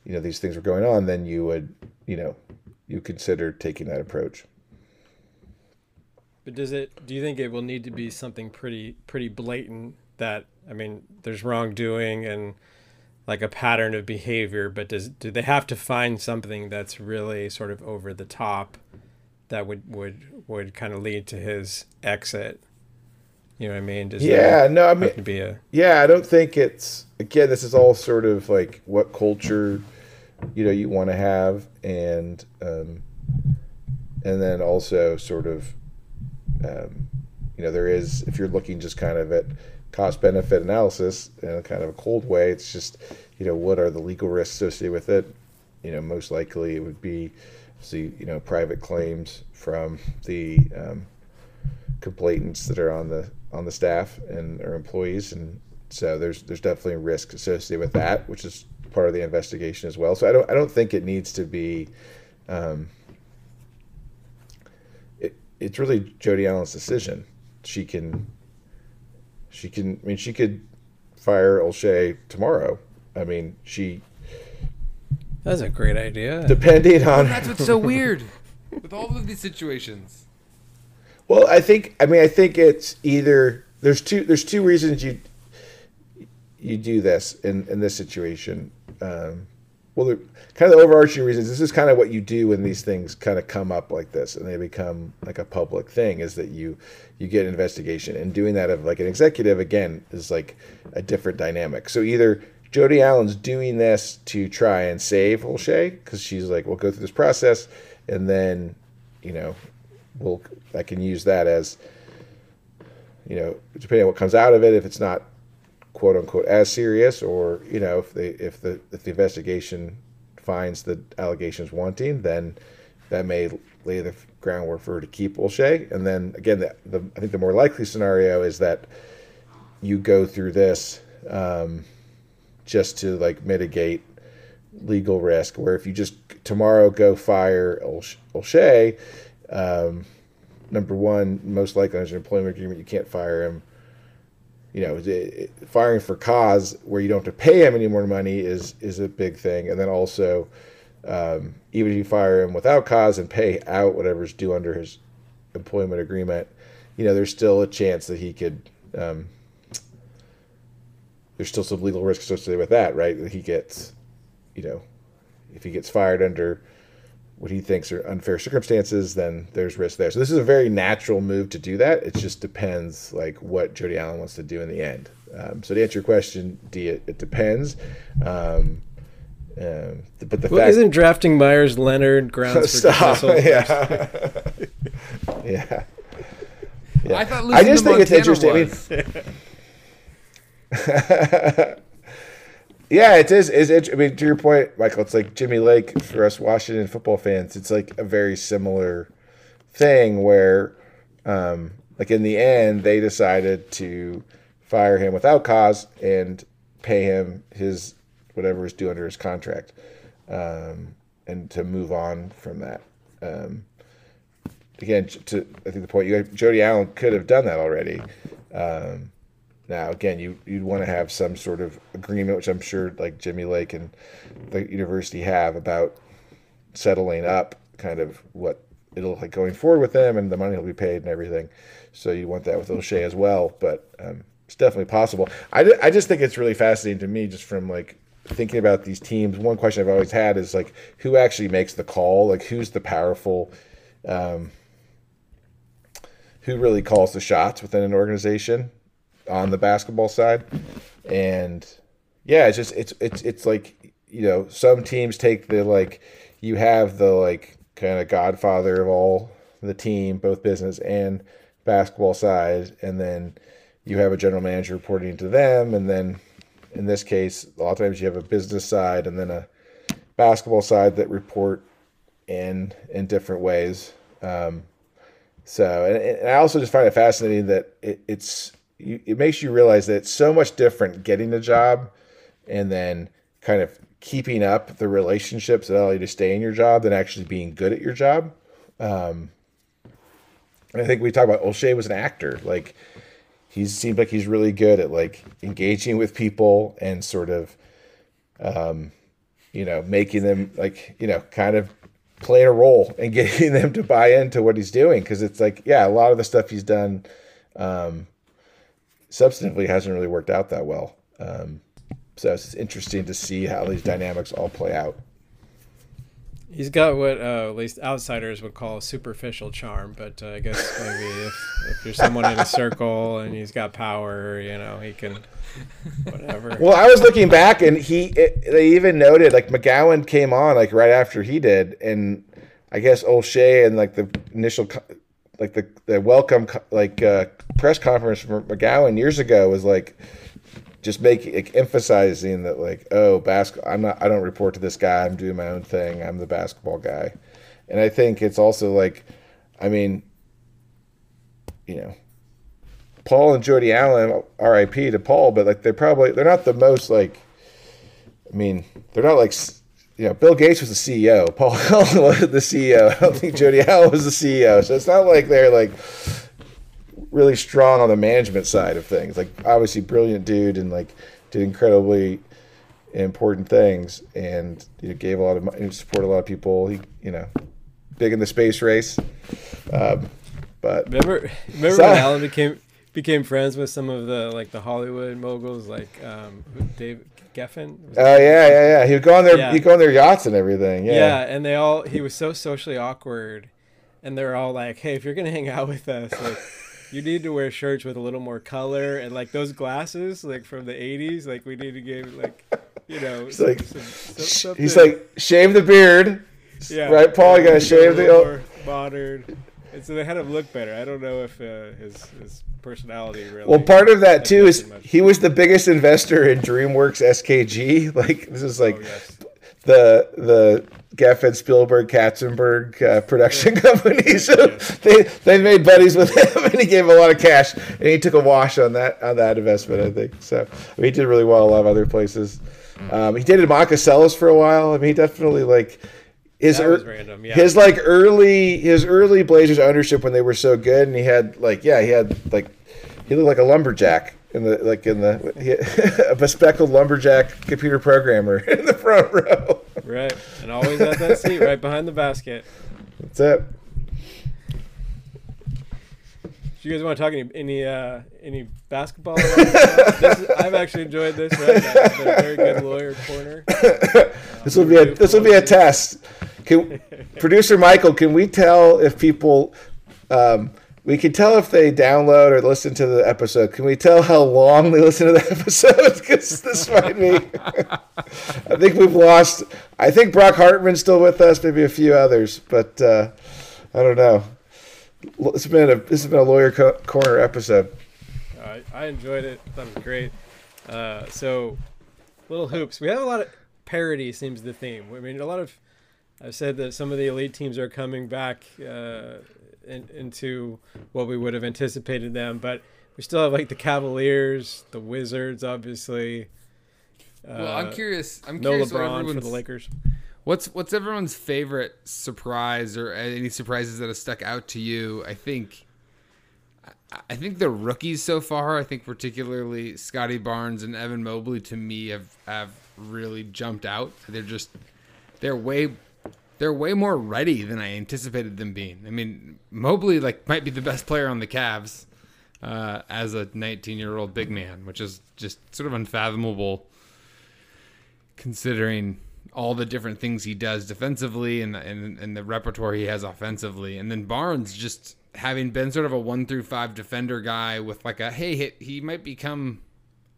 you know these things were going on then you would you know you consider taking that approach but does it? Do you think it will need to be something pretty pretty blatant that I mean, there's wrongdoing and like a pattern of behavior, but does do they have to find something that's really sort of over the top that would would would kind of lead to his exit? You know what I mean? Does yeah, no, I mean, be a... yeah, I don't think it's again. This is all sort of like what culture you know you want to have, and um, and then also sort of um, you know there is if you're looking just kind of at cost benefit analysis in a kind of a cold way, it's just you know what are the legal risks associated with it. You know, most likely it would be see you know private claims from the um, complainants that are on the on the staff and our employees, and so there's there's definitely a risk associated with that, which is part of the investigation as well. So I don't I don't think it needs to be. Um, it's really Jody Allen's decision. She can. She can. I mean, she could fire Olshey tomorrow. I mean, she. That's a great idea. Depending on. That's what's so weird with all of these situations. Well, I think I mean I think it's either there's two there's two reasons you you do this in in this situation. Um, well, the, kind of the overarching reasons. This is kind of what you do when these things kind of come up like this and they become like a public thing. Is that you you get an investigation and doing that of like an executive again is like a different dynamic. So either Jody Allen's doing this to try and save Olshey because she's like, we'll go through this process and then you know we'll I can use that as you know depending on what comes out of it if it's not quote unquote as serious or you know if they if the if the investigation finds the allegations wanting then that may lay the groundwork for her to keep Olshey and then again the, the I think the more likely scenario is that you go through this um, just to like mitigate legal risk where if you just tomorrow go fire Olshey um, number one, most likely under an employment agreement, you can't fire him. You know, firing for cause where you don't have to pay him any more money is is a big thing. And then also, um, even if you fire him without cause and pay out whatever's due under his employment agreement, you know, there's still a chance that he could. Um, there's still some legal risk associated with that, right? That he gets, you know, if he gets fired under what he thinks are unfair circumstances, then there's risk there. So this is a very natural move to do that. It just depends like what Jody Allen wants to do in the end. Um, so to answer your question, D, it, it depends. Um, um, but the well, fact isn't drafting Meyers Leonard grounds for Stop. yeah. yeah. Yeah. I thought I just think it's interesting. I mean, was. Yeah, it is. Is it? I mean, to your point, Michael, it's like Jimmy Lake for us Washington football fans. It's like a very similar thing where, um, like in the end, they decided to fire him without cause and pay him his whatever is due under his contract, um, and to move on from that. Um, again, to I think the point you Jody Allen could have done that already. Um, now, again, you you'd want to have some sort of agreement, which I'm sure like Jimmy Lake and the university have about settling up kind of what it'll look like going forward with them and the money will be paid and everything. So you want that with Olshey as well, but um, it's definitely possible. I, I just think it's really fascinating to me just from like thinking about these teams. One question I've always had is like who actually makes the call? Like who's the powerful, um, who really calls the shots within an organization? On the basketball side, and yeah, it's just it's it's it's like you know some teams take the like you have the like kind of godfather of all the team, both business and basketball side, and then you have a general manager reporting to them, and then in this case, a lot of times you have a business side and then a basketball side that report in in different ways. Um, so, and, and, I also just find it fascinating that it, it's you, it makes you realize that it's so much different getting a job and then kind of keeping up the relationships that allow you to stay in your job than actually being good at your job. Um, and I think we talk about Olshey was an actor. Like he seems like he's really good at like engaging with people and sort of, um, you know, making them like, you know, kind of playing a role and getting them to buy into what he's doing. Cause it's like, yeah, a lot of the stuff he's done, um, substantively hasn't really worked out that well. Um, so it's interesting to see how these dynamics all play out. He's got what uh, at least outsiders would call a superficial charm, but uh, I guess maybe if, if you're someone in a circle and he's got power, you know, he can whatever. Well, I was looking back, and he it, they even noted like McGowan came on like right after he did, and I guess Olshey and like the initial like the the welcome like uh, press conference from McGowan years ago was like just making like, emphasizing that like oh basketball I'm not I don't report to this guy I'm doing my own thing I'm the basketball guy, and I think it's also like I mean you know Paul and Jody Allen R.I.P. to Paul but like they're probably they're not the most like I mean they're not like you know, Bill Gates was the CEO. Paul Allen was the CEO. I don't think Jody Allen was the CEO. So it's not like they're like really strong on the management side of things. Like obviously brilliant dude and like did incredibly important things and you know, gave a lot of money, supported a lot of people. He, you know, big in the space race. Um, but remember, remember so, when Allen became became friends with some of the like the Hollywood moguls, like um, Dave Geffen. Oh yeah, yeah, yeah. He would go on their yeah. he go on their yachts and everything. Yeah. Yeah, and they all he was so socially awkward, and they're all like, "Hey, if you're gonna hang out with us, like." you need to wear shirts with a little more color and like those glasses like from the 80s like we need to give like you know he's like some, some, he's like shave the beard yeah right paul you gotta shave the more modern and so they had him look better i don't know if uh, his his personality really well part of that too is he was the biggest investor in dreamworks skg like this is like oh, yes. the the Geffen, Spielberg, Katzenberg uh, production company. So they they made buddies with him, and he gave him a lot of cash, and he took a wash on that on that investment. I think so. I mean, he did really well a lot of other places. Um, he dated Monica Seles for a while. I mean, he definitely like his er, random, yeah. his like early his early Blazers ownership when they were so good, and he had like yeah he had like he looked like a lumberjack in the like in the he, a bespectacled lumberjack computer programmer in the front row. Right, and always at that seat right behind the basket. That's it. Do you guys want to talk any any, uh, any basketball? is, I've actually enjoyed this. Right, it's been a very good lawyer corner. this will be a this will be a test. Can, producer Michael, can we tell if people? Um, we can tell if they download or listen to the episode. Can we tell how long they listen to the episode? Because this might be. I think we've lost. I think Brock Hartman's still with us, maybe a few others, but uh, I don't know. It's been a this has been a lawyer co- corner episode. I, I enjoyed it. That was great. Uh, so, little hoops. We have a lot of parody. Seems the theme. I mean, a lot of. I've said that some of the elite teams are coming back. Uh, in, into what we would have anticipated them. But we still have like the Cavaliers, the Wizards, obviously. Well, uh, I'm curious. I'm no curious LeBron for the Lakers. What's what's everyone's favorite surprise or any surprises that have stuck out to you? I think I think the rookies so far, I think particularly Scottie Barnes and Evan Mobley to me have have really jumped out. They're just they're way they're way more ready than I anticipated them being. I mean, Mobley like might be the best player on the Cavs uh, as a 19 year old big man, which is just sort of unfathomable considering all the different things he does defensively and and, and the repertoire he has offensively. And then Barnes just having been sort of a one through five defender guy with like a hey hit, he might become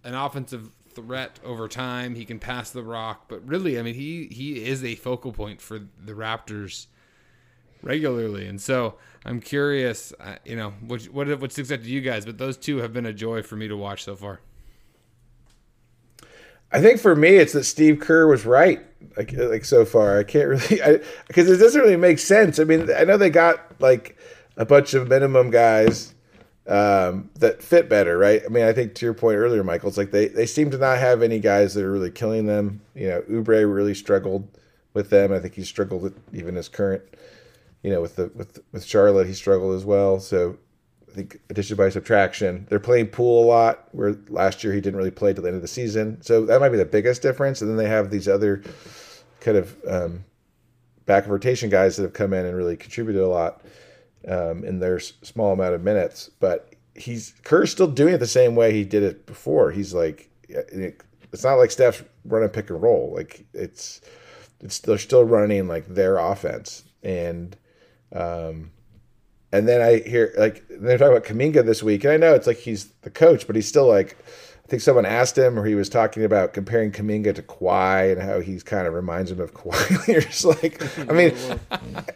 an offensive threat over time. He can pass the rock, but really, I mean, he he is a focal point for the Raptors regularly, and so I'm curious, uh, you know, what what what sticks out to you guys? But those two have been a joy for me to watch so far. I think for me, it's that Steve Kerr was right. Like like so far, I can't really because it doesn't really make sense. I mean, I know they got like a bunch of minimum guys um, that fit better, right? I mean, I think to your point earlier, Michael, it's like they, they seem to not have any guys that are really killing them. You know, Oubre really struggled with them. I think he struggled even his current, you know, with the with with Charlotte, he struggled as well. So think addition by subtraction, they're playing Poole a lot. Where last year he didn't really play till the end of the season, so that might be the biggest difference. And then they have these other kind of um, back of rotation guys that have come in and really contributed a lot um, in their small amount of minutes. But he's Kerr's still doing it the same way he did it before. He's like, it's not like Steph's running pick and roll. Like it's it's they're still running like their offense, and um, and then I hear like they're talking about Kuminga this week, and I know it's like he's the coach, but he's still like. I think someone asked him, or he was talking about comparing Kuminga to Kawhi and how he's kind of reminds him of Kawhi. You're just like, I mean,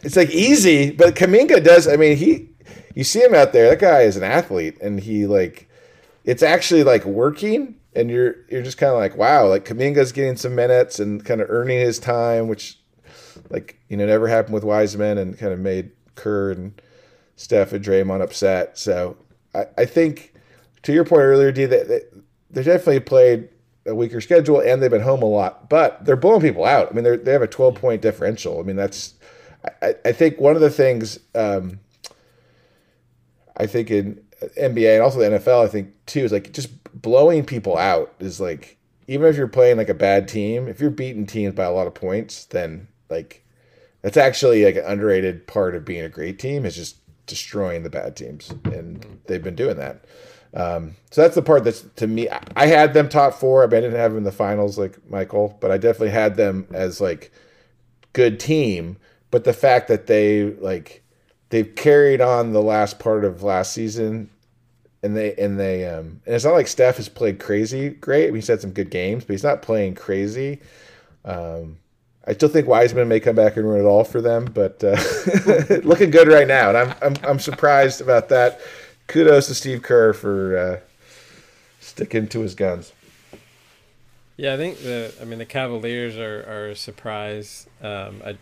it's like easy, but Kuminga does. I mean, he, you see him out there. That guy is an athlete, and he like, it's actually like working, and you're you're just kind of like, wow, like Kuminga's getting some minutes and kind of earning his time, which, like, you know, never happened with Wiseman, and kind of made Kerr and Steph and Draymond upset. So I, I think, to your point earlier, D, that, that they definitely played a weaker schedule and they've been home a lot, but they're blowing people out. I mean, they they have a 12 point differential. I mean, that's, I, I think one of the things, um, I think in NBA and also the NFL, I think too, is like just blowing people out is like, even if you're playing like a bad team, if you're beating teams by a lot of points, then like, that's actually like an underrated part of being a great team is just destroying the bad teams. And they've been doing that. Um, so that's the part that's to me. I had them top four. I, didn't have them in the finals like Michael, but I definitely had them as like good team. But the fact that they like they've carried on the last part of last season, and they and they um and it's not like Steph has played crazy great. I mean, he's had some good games, but he's not playing crazy. Um, I still think Wiseman may come back and ruin it all for them, but uh, looking good right now, and I'm I'm I'm surprised about that kudos to Steve Kerr for uh, sticking to his guns. Yeah, I think the I mean the Cavaliers are, are a surprise. Um, I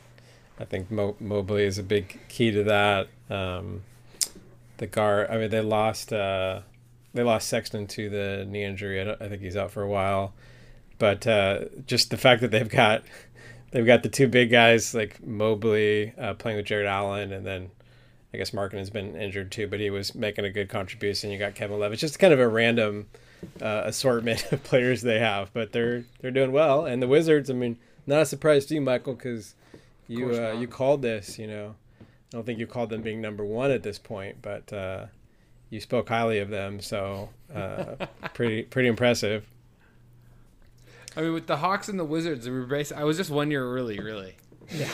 I think Mo- Mobley is a big key to that. Um, the guard, I mean, they lost uh, they lost Sexton to the knee injury. I, I think he's out for a while, but uh, just the fact that they've got they've got the two big guys like Mobley uh, playing with Jarrett Allen, and then I guess Markkanen has been injured too, but he was making a good contribution. You got Kevin Love. It's just kind of a random uh, assortment of players they have, but they're they're doing well. And the Wizards, I mean, not a surprise to you, Michael, because you uh, you called this. You know, I don't think you called them being number one at this point, but uh, you spoke highly of them, so uh, pretty pretty impressive. I mean, with the Hawks and the Wizards, we were based, I was just one year early, really. Yeah.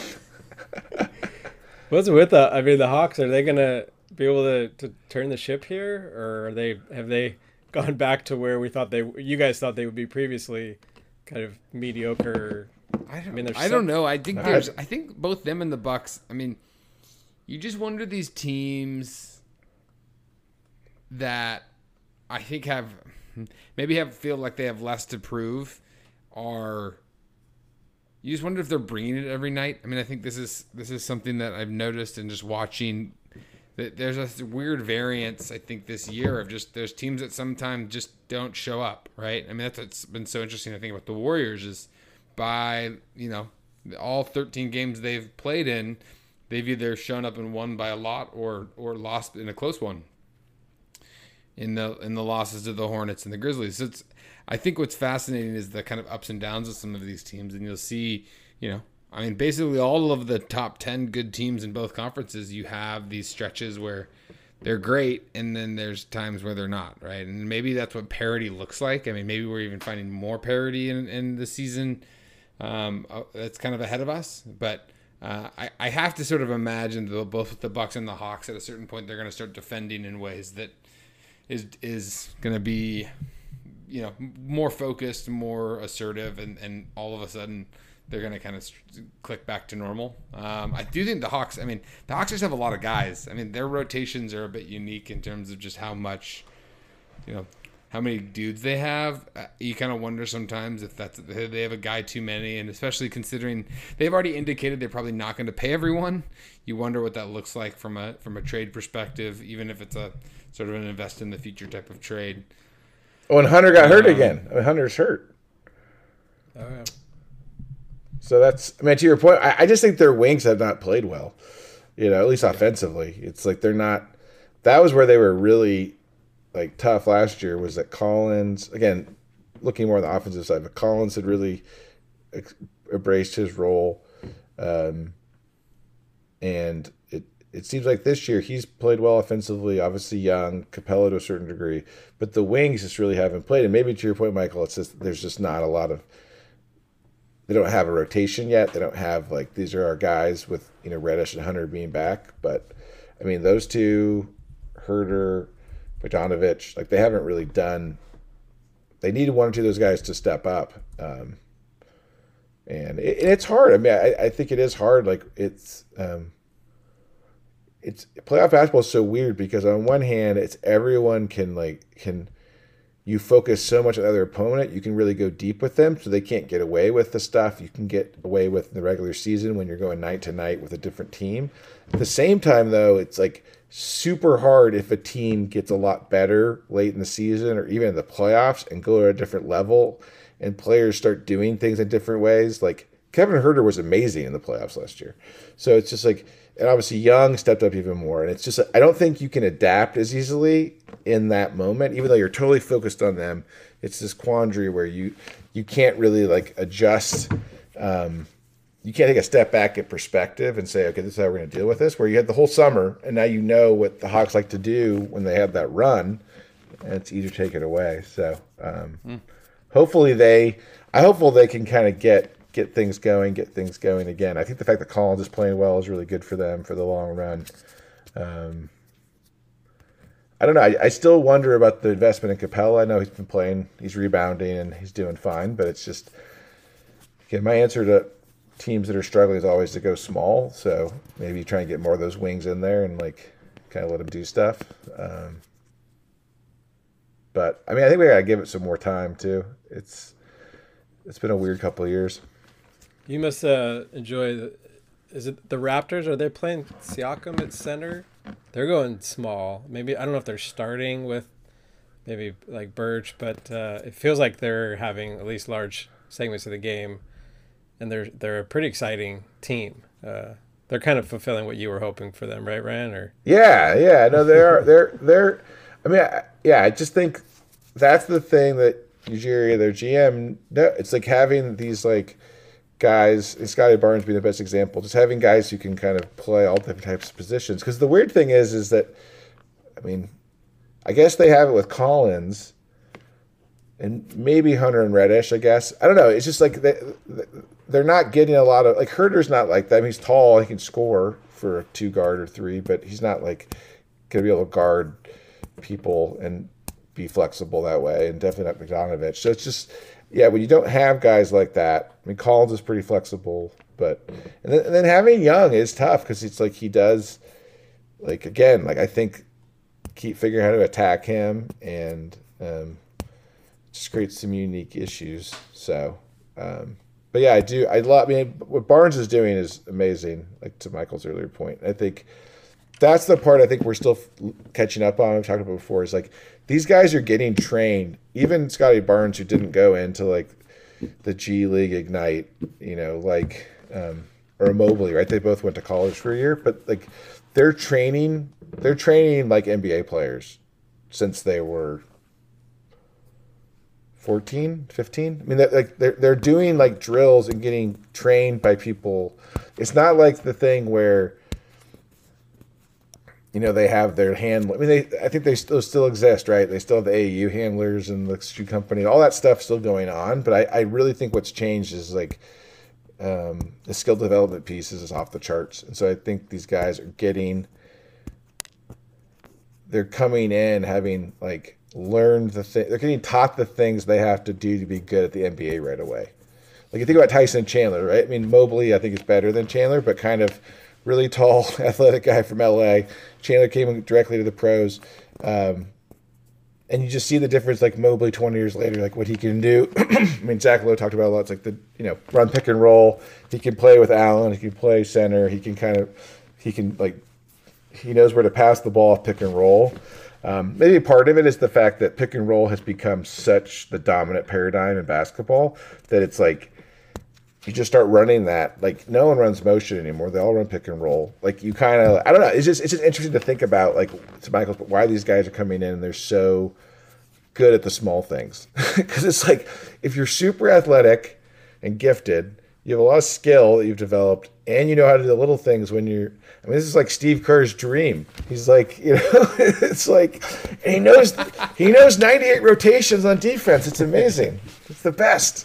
What's with the? I mean, the Hawks are they gonna be able to, to turn the ship here, or are they have they gone back to where we thought they you guys thought they would be previously, kind of mediocre? I don't. I, mean, I don't know. I think there's. I think both them and the Bucks. I mean, you just wonder these teams that I think have maybe have feel like they have less to prove are you just wonder if they're bringing it every night. I mean, I think this is this is something that I've noticed in just watching that there's a weird variance. I think this year of just there's teams that sometimes just don't show up. Right. I mean, that's what's been so interesting. I think about the Warriors is by you know all 13 games they've played in, they've either shown up and won by a lot or or lost in a close one. In the in the losses to the Hornets and the Grizzlies, so it's I think what's fascinating is the kind of ups and downs of some of these teams, and you'll see, you know, I mean, basically all of the top ten good teams in both conferences, you have these stretches where they're great, and then there's times where they're not, right? And maybe that's what parity looks like. I mean, maybe we're even finding more parity in, in the season um, uh, that's kind of ahead of us, but. Uh, I, I have to sort of imagine the, both the Bucks and the Hawks at a certain point they're going to start defending in ways that is is going to be you know more focused, more assertive, and and all of a sudden they're going to kind of click back to normal. Um, I do think the Hawks. I mean, the Hawks just have a lot of guys. I mean, their rotations are a bit unique in terms of just how much, you know, how many dudes they have. Uh, you kind of wonder sometimes if that's they have a guy too many, and especially considering they've already indicated they're probably not going to pay everyone. You wonder what that looks like from a from a trade perspective, even if it's a sort of an invest in the future type of trade. Oh, and Hunter got hurt um, again. I mean, Hunter's hurt. Oh, yeah. So that's, I mean, to your point, I, I, just think their wings have not played well, you know, at least offensively. It's like they're not, that was where they were really like tough last year was that Collins, again, looking more on the offensive side, but Collins had really embraced his role. Um, and it it seems like this year he's played well offensively, obviously young, Capela to a certain degree, but the wings just really haven't played. And maybe to your point, Michael, it's just there's just not a lot of they don't have a rotation yet. They don't have like these are our guys with you know Reddish and Hunter being back. But I mean those two, Huerter, Bogdanovich, like they haven't really done. They needed one or two of those guys to step up, um, and it, it's hard. I mean, I, I think it is hard. Like it's. Um, it's playoff basketball is so weird because on one hand it's everyone can like can you focus so much on the other opponent, you can really go deep with them so they can't get away with the stuff you can get away with in the regular season when you're going night to night with a different team. At the same time, though, it's like super hard if a team gets a lot better late in the season or even in the playoffs and go to a different level and players start doing things in different ways. Like Kevin Huerter was amazing in the playoffs last year. So it's just like, and obviously Young stepped up even more. And it's just, I don't think you can adapt as easily in that moment, even though you're totally focused on them. It's this quandary where you you can't really like adjust. Um, you can't take a step back at perspective and say, okay, this is how we're going to deal with this. Where you had the whole summer, and now you know what the Hawks like to do when they have that run, and it's easier to take it away. So um, mm. hopefully they, I hopeful they can kind of get get things going, get things going again. I think the fact that Collins is playing well is really good for them for the long run. Um, I don't know. I, I, still wonder about the investment in Capela. I know he's been playing, he's rebounding, and he's doing fine. But it's just again, my answer to teams that are struggling is always to go small. So maybe try and get more of those wings in there and like kind of let them do stuff. Um, but I mean, I think we gotta give it some more time too. It's it's been a weird couple of years. You must uh, enjoy. The, is it the Raptors? Are they playing Siakam at center? They're going small. Maybe I don't know if they're starting with maybe like Birch, but uh, it feels like they're having at least large segments of the game, and they're they're a pretty exciting team. Uh, they're kind of fulfilling what you were hoping for them, right, Ryan? Or yeah, yeah, no, they're they're they're. I mean, I, yeah, I just think that's the thing that Ujiri, their GM, no, it's like having these like guys, and Scottie Barnes being the best example, just having guys who can kind of play all different types of positions. Because the weird thing is, is that, I mean, I guess they have it with Collins, and maybe Hunter and Reddish. I guess I don't know. It's just like they, they're not getting a lot of like Huerter's not like that. I mean, he's tall, he can score for a two guard or three, but he's not like gonna be able to guard people and be flexible that way, and definitely not Bogdanovich. So it's just yeah, when you don't have guys like that, I mean, Collins is pretty flexible, but and then, and then having Young is tough because it's like he does, like again, like I think keep figuring out how to attack him and um, just creates some unique issues. So, um, but yeah, I do. I love. I mean, what Barnes is doing is amazing. Like to Michael's earlier point, I think that's the part I think we're still catching up on. I've talked about before. Is like these guys are getting trained. Even Scottie Barnes, who didn't go into like the G League Ignite, you know, like um, or Mobley, right? They both went to college for a year, but like they're training, they're training like NBA players since they were 14 15 i mean they're, like they're, they're doing like drills and getting trained by people it's not like the thing where you know they have their hand. I mean, they I think they still still exist, right? They still have the AAU handlers and the shoe company, all that stuff still going on. But I, I really think what's changed is like um, the skill development piece is off the charts, and so I think these guys are getting they're coming in having like learned the thing. They're getting taught the things they have to do to be good at the NBA right away. Like you think about Tyson Chandler, right? I mean, Mobley I think is better than Chandler, but kind of really tall, athletic guy from LA. Chandler came directly to the pros. Um, and you just see the difference, like Mobley 20 years later, like what he can do. I mean, Zach Lowe talked about a lot. It's like the, you know, run pick and roll. He can play with Allen. He can play center. He can kind of, he can, like, he knows where to pass the ball pick and roll. Um, maybe part of it is the fact that pick and roll has become such the dominant paradigm in basketball that it's like you just start running that. Like no one runs motion anymore. They all run pick and roll. Like you kind of, I don't know. It's just it's just interesting to think about like to Michael's, but why these guys are coming in and they're so good at the small things. Because it's like if you're super athletic and gifted, you have a lot of skill that you've developed, and you know how to do the little things when you're. I mean, this is like Steve Kerr's dream. He's like, you know, it's like, he knows he knows 98 rotations on defense. It's amazing. It's the best.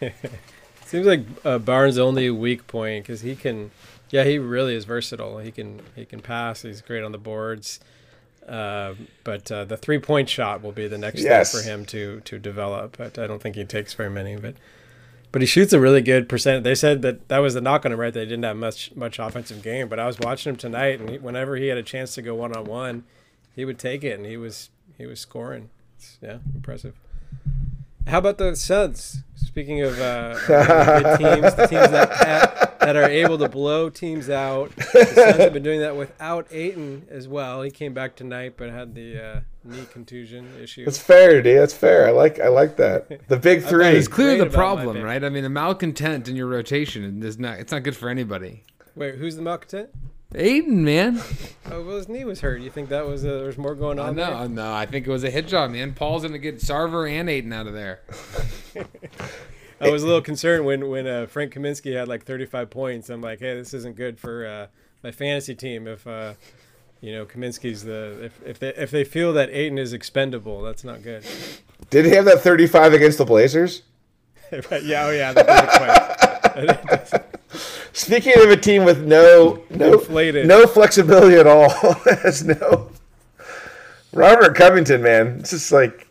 Seems like uh, Barnes' only weak point because he can, yeah, he really is versatile. He can he can pass. He's great on the boards. Uh, but uh, the three point shot will be the next Yes. step for him to to develop. But I don't think he takes very many. But but he shoots a really good percent. They said that that was the knock on him, right? They didn't have much much offensive game. But I was watching him tonight, and he, whenever he had a chance to go one on one, he would take it, and he was he was scoring. It's, yeah, impressive. How about the Suns? Speaking of uh, good teams, the teams that, that are able to blow teams out. The Suns have been doing that without Ayton as well. He came back tonight, but had the uh, knee contusion issue. That's fair, D. That's fair. I like I like that. The big three. It's clearly the problem, right? I mean, the malcontent in your rotation is not. It's not good for anybody. Wait, who's the malcontent? Ayton, man. Oh, well, his knee was hurt. You think that was uh, there's more going I on know, no. I think it was a hit job, man. Paul's gonna get Sarver and Ayton out of there. there? I was a little concerned when when uh, Frank Kaminsky had like 35 points. I'm like, hey, this isn't good for uh, my fantasy team. If uh, you know Kaminsky's the if if they if they feel that Ayton is expendable, that's not good. Did he have that 35 against the Blazers? Right, yeah, oh yeah, that doesn't quite. Speaking of a team with no no Inflated. no flexibility at all, has no Robert Covington, man. It's just like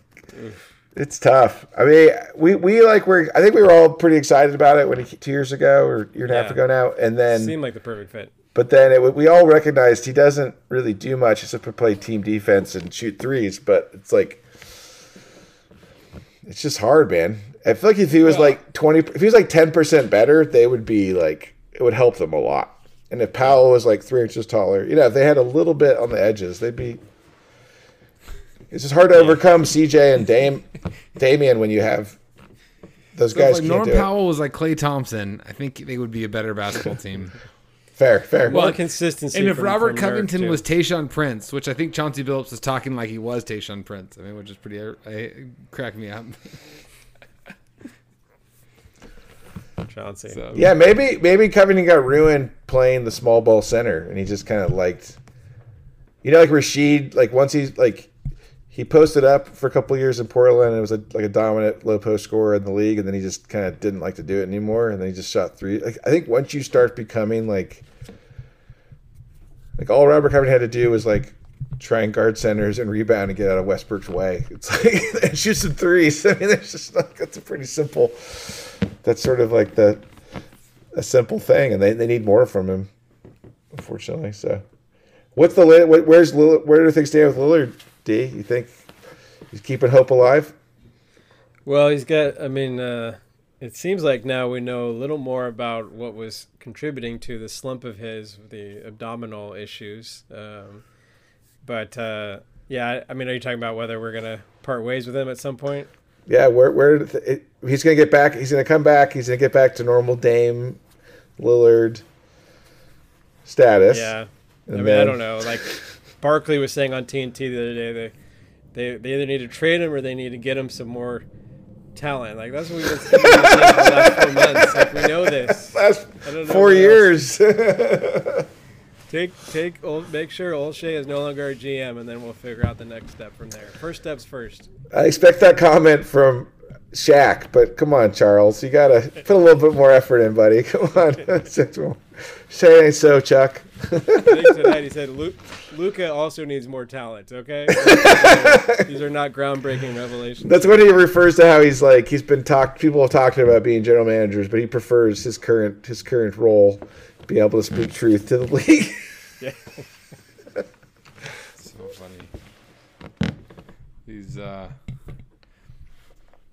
it's tough. I mean, we we like we're I think we were all pretty excited about it when he, two years ago or year and a half Yeah. ago now, and then seemed like the perfect fit. but then it, we all recognized he doesn't really do much except for play team defense and shoot threes. But it's like it's just hard, man. I feel like if he was like twenty, if he was like ten percent better, they would be like it would help them a lot. And if Powell was like three inches taller, you know, if they had a little bit on the edges, they'd be. It's just hard to overcome CJ and Dame, Damian when you have those So if, guys. like can't Norm do it. Powell was like Klay Thompson, I think they would be a better basketball team. Fair, fair. Well, consistency. and if from- Robert from Covington too. was Tayshaun Prince, which I think Chauncey Billups was talking like he was Tayshaun Prince, I mean, which is pretty uh, crack me up. Chauncey. So Yeah, maybe maybe Covington got ruined playing the small ball center, and he just kind of liked, you know, like Rasheed. Like once he like he posted up for a couple of years in Portland, and it was a, like a dominant low post scorer in the league, and then he just kind of didn't like to do it anymore, and then he just shot three. Like I think once you start becoming like, like all Robert Covington had to do was like try and guard centers and rebound and get out of Westbrook's way. It's like shoot some threes. I mean, there's just like that's a pretty simple. That's sort of like the a simple thing, and they, they need more from him, unfortunately. So, what's the where's Lillard, where do things stand with Lillard? D, you think he's keeping hope alive? Well, he's got. I mean, uh, it seems like now we know a little more about what was contributing to the slump of his, the abdominal issues. Um, but uh, yeah, I- I mean, are you talking about whether we're gonna part ways with him at some point? Yeah, where where it, he's gonna get back? He's gonna come back. He's gonna get back to normal Dame Lillard status. Yeah, I And mean, I don't know. Like Barkley was saying on TNT the other day, they they they either need to trade him or they need to get him some more talent. Like that's what we've been saying for the last four months. Like we know this. Last I four years. Take take make sure Olshey is no longer our GM, and then we'll figure out the next step from there. First steps first. I expect that comment from Shaq, but come on, Charles, you gotta put a little bit more effort in, buddy. Come on, say it ain't so, Chuck. I think tonight he said Luka also needs more talent. Okay, these are not groundbreaking revelations. That's when he refers to how he's like he's been talked. People have talked about being general managers, but he prefers his current his current role, being able to speak truth to the league. Yeah. so funny. He's uh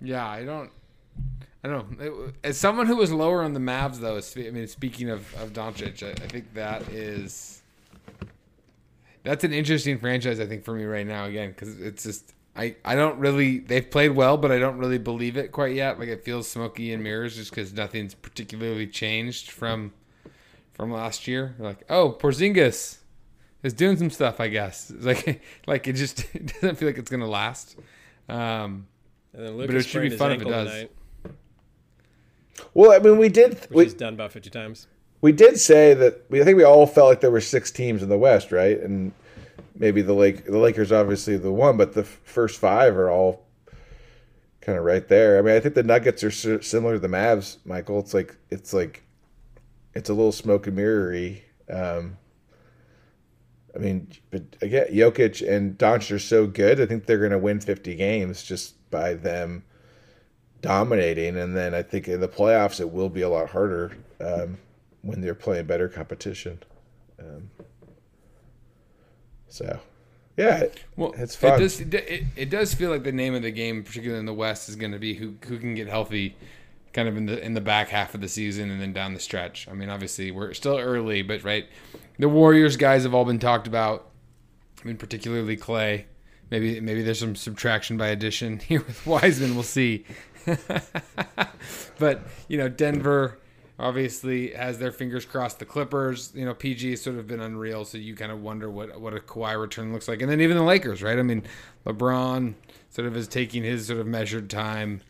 Yeah, I don't I don't know. As someone who was lower on the Mavs, though, I mean, speaking of of Doncic, I, I think that is that's an interesting franchise. I think for me right now, again, because it's just I I don't really they've played well, but I don't really believe it quite yet. Like it feels smoky and mirrors, just because nothing's particularly changed from from last year. Like oh, Porzingis is doing some stuff. I guess It's like like it just it doesn't feel like it's gonna last. Um, And then But it should be fun if it does. tonight, well, I mean, we did which we, he's done about fifty times. we did say that we I think we all felt like there were six teams in the West, right? And maybe the Lake the Lakers obviously the one, but the f- first five are all kind of right there. I mean, I think the Nuggets are s- similar to the Mavs, Michael. It's like it's like it's a little smoke and mirrory. Um, I mean, but again, Jokic and Doncic are so good. I think they're going to win 50 games just by them dominating. And then I think in the playoffs, it will be a lot harder um, when they're playing better competition. Um, so, yeah, Well, it's fun. It does, it, it does feel like the name of the game, particularly in the West, is going to be who who can get healthy, kind of in the in the back half of the season and then down the stretch. I mean, obviously we're still early, but right, the Warriors guys have all been talked about. I mean, particularly Klay. Maybe maybe there's some subtraction by addition here with Wiseman. We'll see. but you know, Denver obviously has their fingers crossed. The Clippers, you know, PG has sort of been unreal, so you kind of wonder what what a Kawhi return looks like. And then even the Lakers, right? I mean, LeBron sort of is taking his sort of measured time,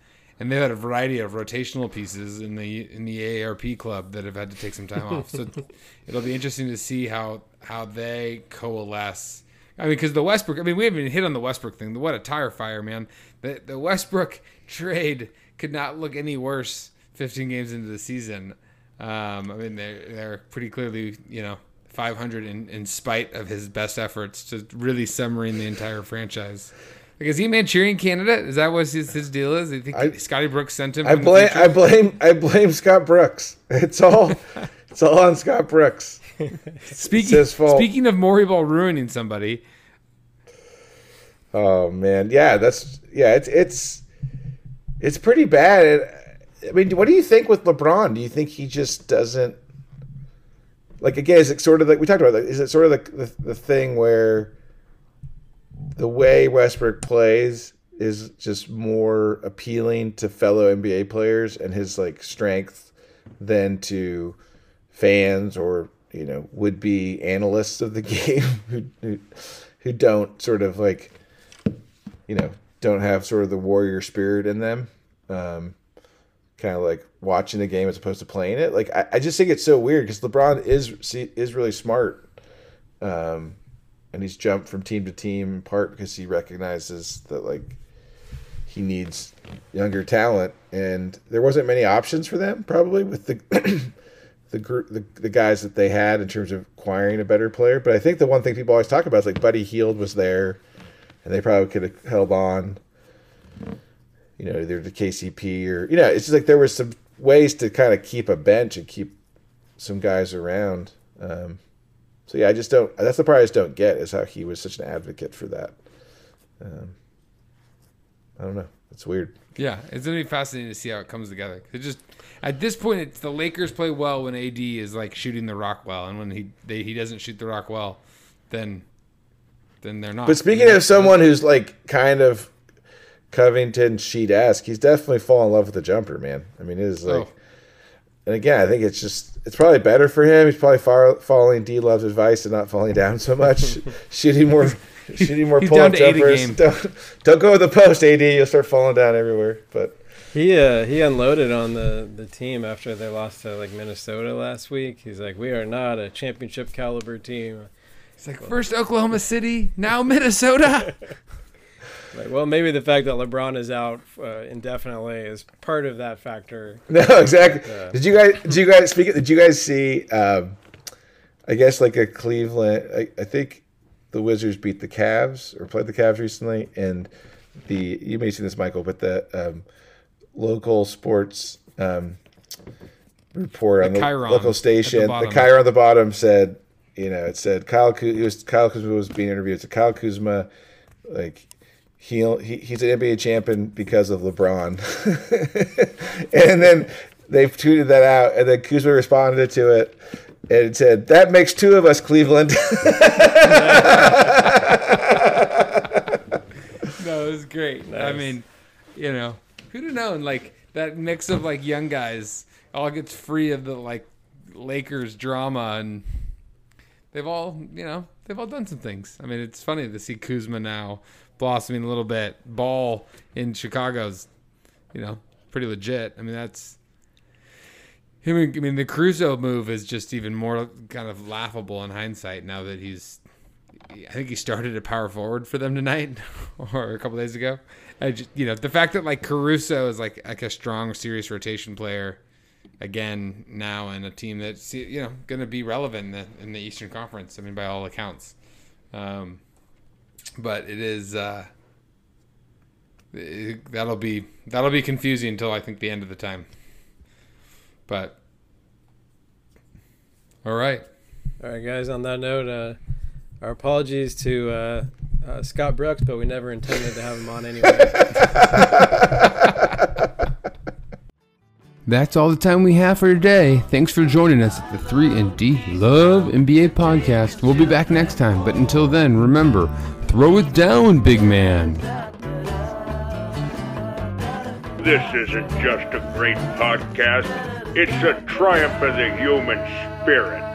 and they've had a variety of rotational pieces in the in the AARP club that have had to take some time off. So it'll be interesting to see how how they coalesce. I mean, because the Westbrook, I mean, we haven't even hit on the Westbrook thing. What a tire fire, man. The, the Westbrook trade could not look any worse 15 games into the season. Um, I mean, they're, they're pretty clearly, you know, 500 in, in spite of his best efforts to really submarine the entire franchise. Like, is he a Manchurian candidate? Is that what his, his deal is? I think I- Scotty Brooks sent him. I blame? I blame I blame Scott Brooks. It's all it's all on Scott Brooks. Speaking, speaking of Morey Ball ruining somebody, Oh man, yeah, that's yeah, it's it's it's pretty bad. I mean, what do you think with LeBron? Do you think he just doesn't like again? Is it sort of like we talked about? Like, is it sort of the, the the thing where the way Westbrook plays is just more appealing to fellow NBA players and his like strength than to fans or you know would be analysts of the game who, who who don't sort of like you know don't have sort of the warrior spirit in them. Um kind of like watching the game as opposed to playing it. Like i, I just think it's so weird because lebron is is really smart. Um and he's jumped from team to team in part because he recognizes that like he needs younger talent. And there wasn't many options for them probably with the the group the, the guys that they had in terms of acquiring a better player. But i think the one thing people always talk about is like Buddy Hield was there and they probably could have held on you know either to kcp or you know it's just like there was some ways to kind of keep a bench and keep some guys around. Um, so yeah i just don't that's the part i just don't get is how he was such an advocate for that um, i don't know it's weird Yeah, it's gonna be fascinating to see how it comes together. It just at this point, it's the Lakers play well when AD is like shooting the rock well, and when he they, he doesn't shoot the rock well, then then they're not. But speaking of someone who's like kind of Covington sheet esque, he's definitely fallen in love with the jumper, man. I mean, it is like, Oh. And again, I think it's just it's probably better for him. He's probably far, following D Love's advice and not falling down so much, shooting more, shooting more pull up down to eight a jumpers. Don't don't go with the post, AD. You'll start falling down everywhere. But He uh, he unloaded on the, the team after they lost to like Minnesota last week. He's like, we are not a championship caliber team. it's like first Oklahoma City, now Minnesota. Like, well, maybe the fact that LeBron is out uh, indefinitely is part of that factor. no, exactly. Yeah. Did you guys? Did you guys speak? Did you guys see? Um, I guess like a Cleveland. I, I think the Wizards beat the Cavs or played the Cavs recently, and the you may have seen this, Michael, but the um, local sports um, report on The the Chiron local at the station, the, bottom. Chiron on the bottom said, you know, it said Kyle. Ku- It was Kyle Kuzma was being interviewed. So Kyle Kuzma, like. He, he, he's an NBA champion because of LeBron. and then they tweeted that out, and then Kuzma responded to it and it said, That makes two of us, Cleveland. no, it was great. I mean, you know, who'd have known? Like that mix of like young guys all gets free of the like Lakers drama, and they've all, you know, they've all done some things. I mean, it's funny to see Kuzma now blossoming a little bit. Ball in Chicago's, you know, pretty legit. I mean, that's. I mean, I mean, the Caruso move is just even more kind of laughable in hindsight now that he's I think he started at power forward for them tonight or a couple days ago. I just, you know, the fact that like Caruso is like like a strong, serious rotation player again now, in a team that's you know going to be relevant in the, in the Eastern Conference. I mean, by all accounts. Um, but it is uh, it, that'll be that'll be confusing until I think the end of the time. But all right. All right, guys. On that note, uh, our apologies to uh, uh, Scott Brooks, but we never intended to have him on anyway. That's all the time we have for today. Thanks for joining us at the 3 and D Love NBA podcast. We'll be back next time, but until then, remember, throw it down, big man. This isn't just a great podcast, it's a triumph of the human spirit.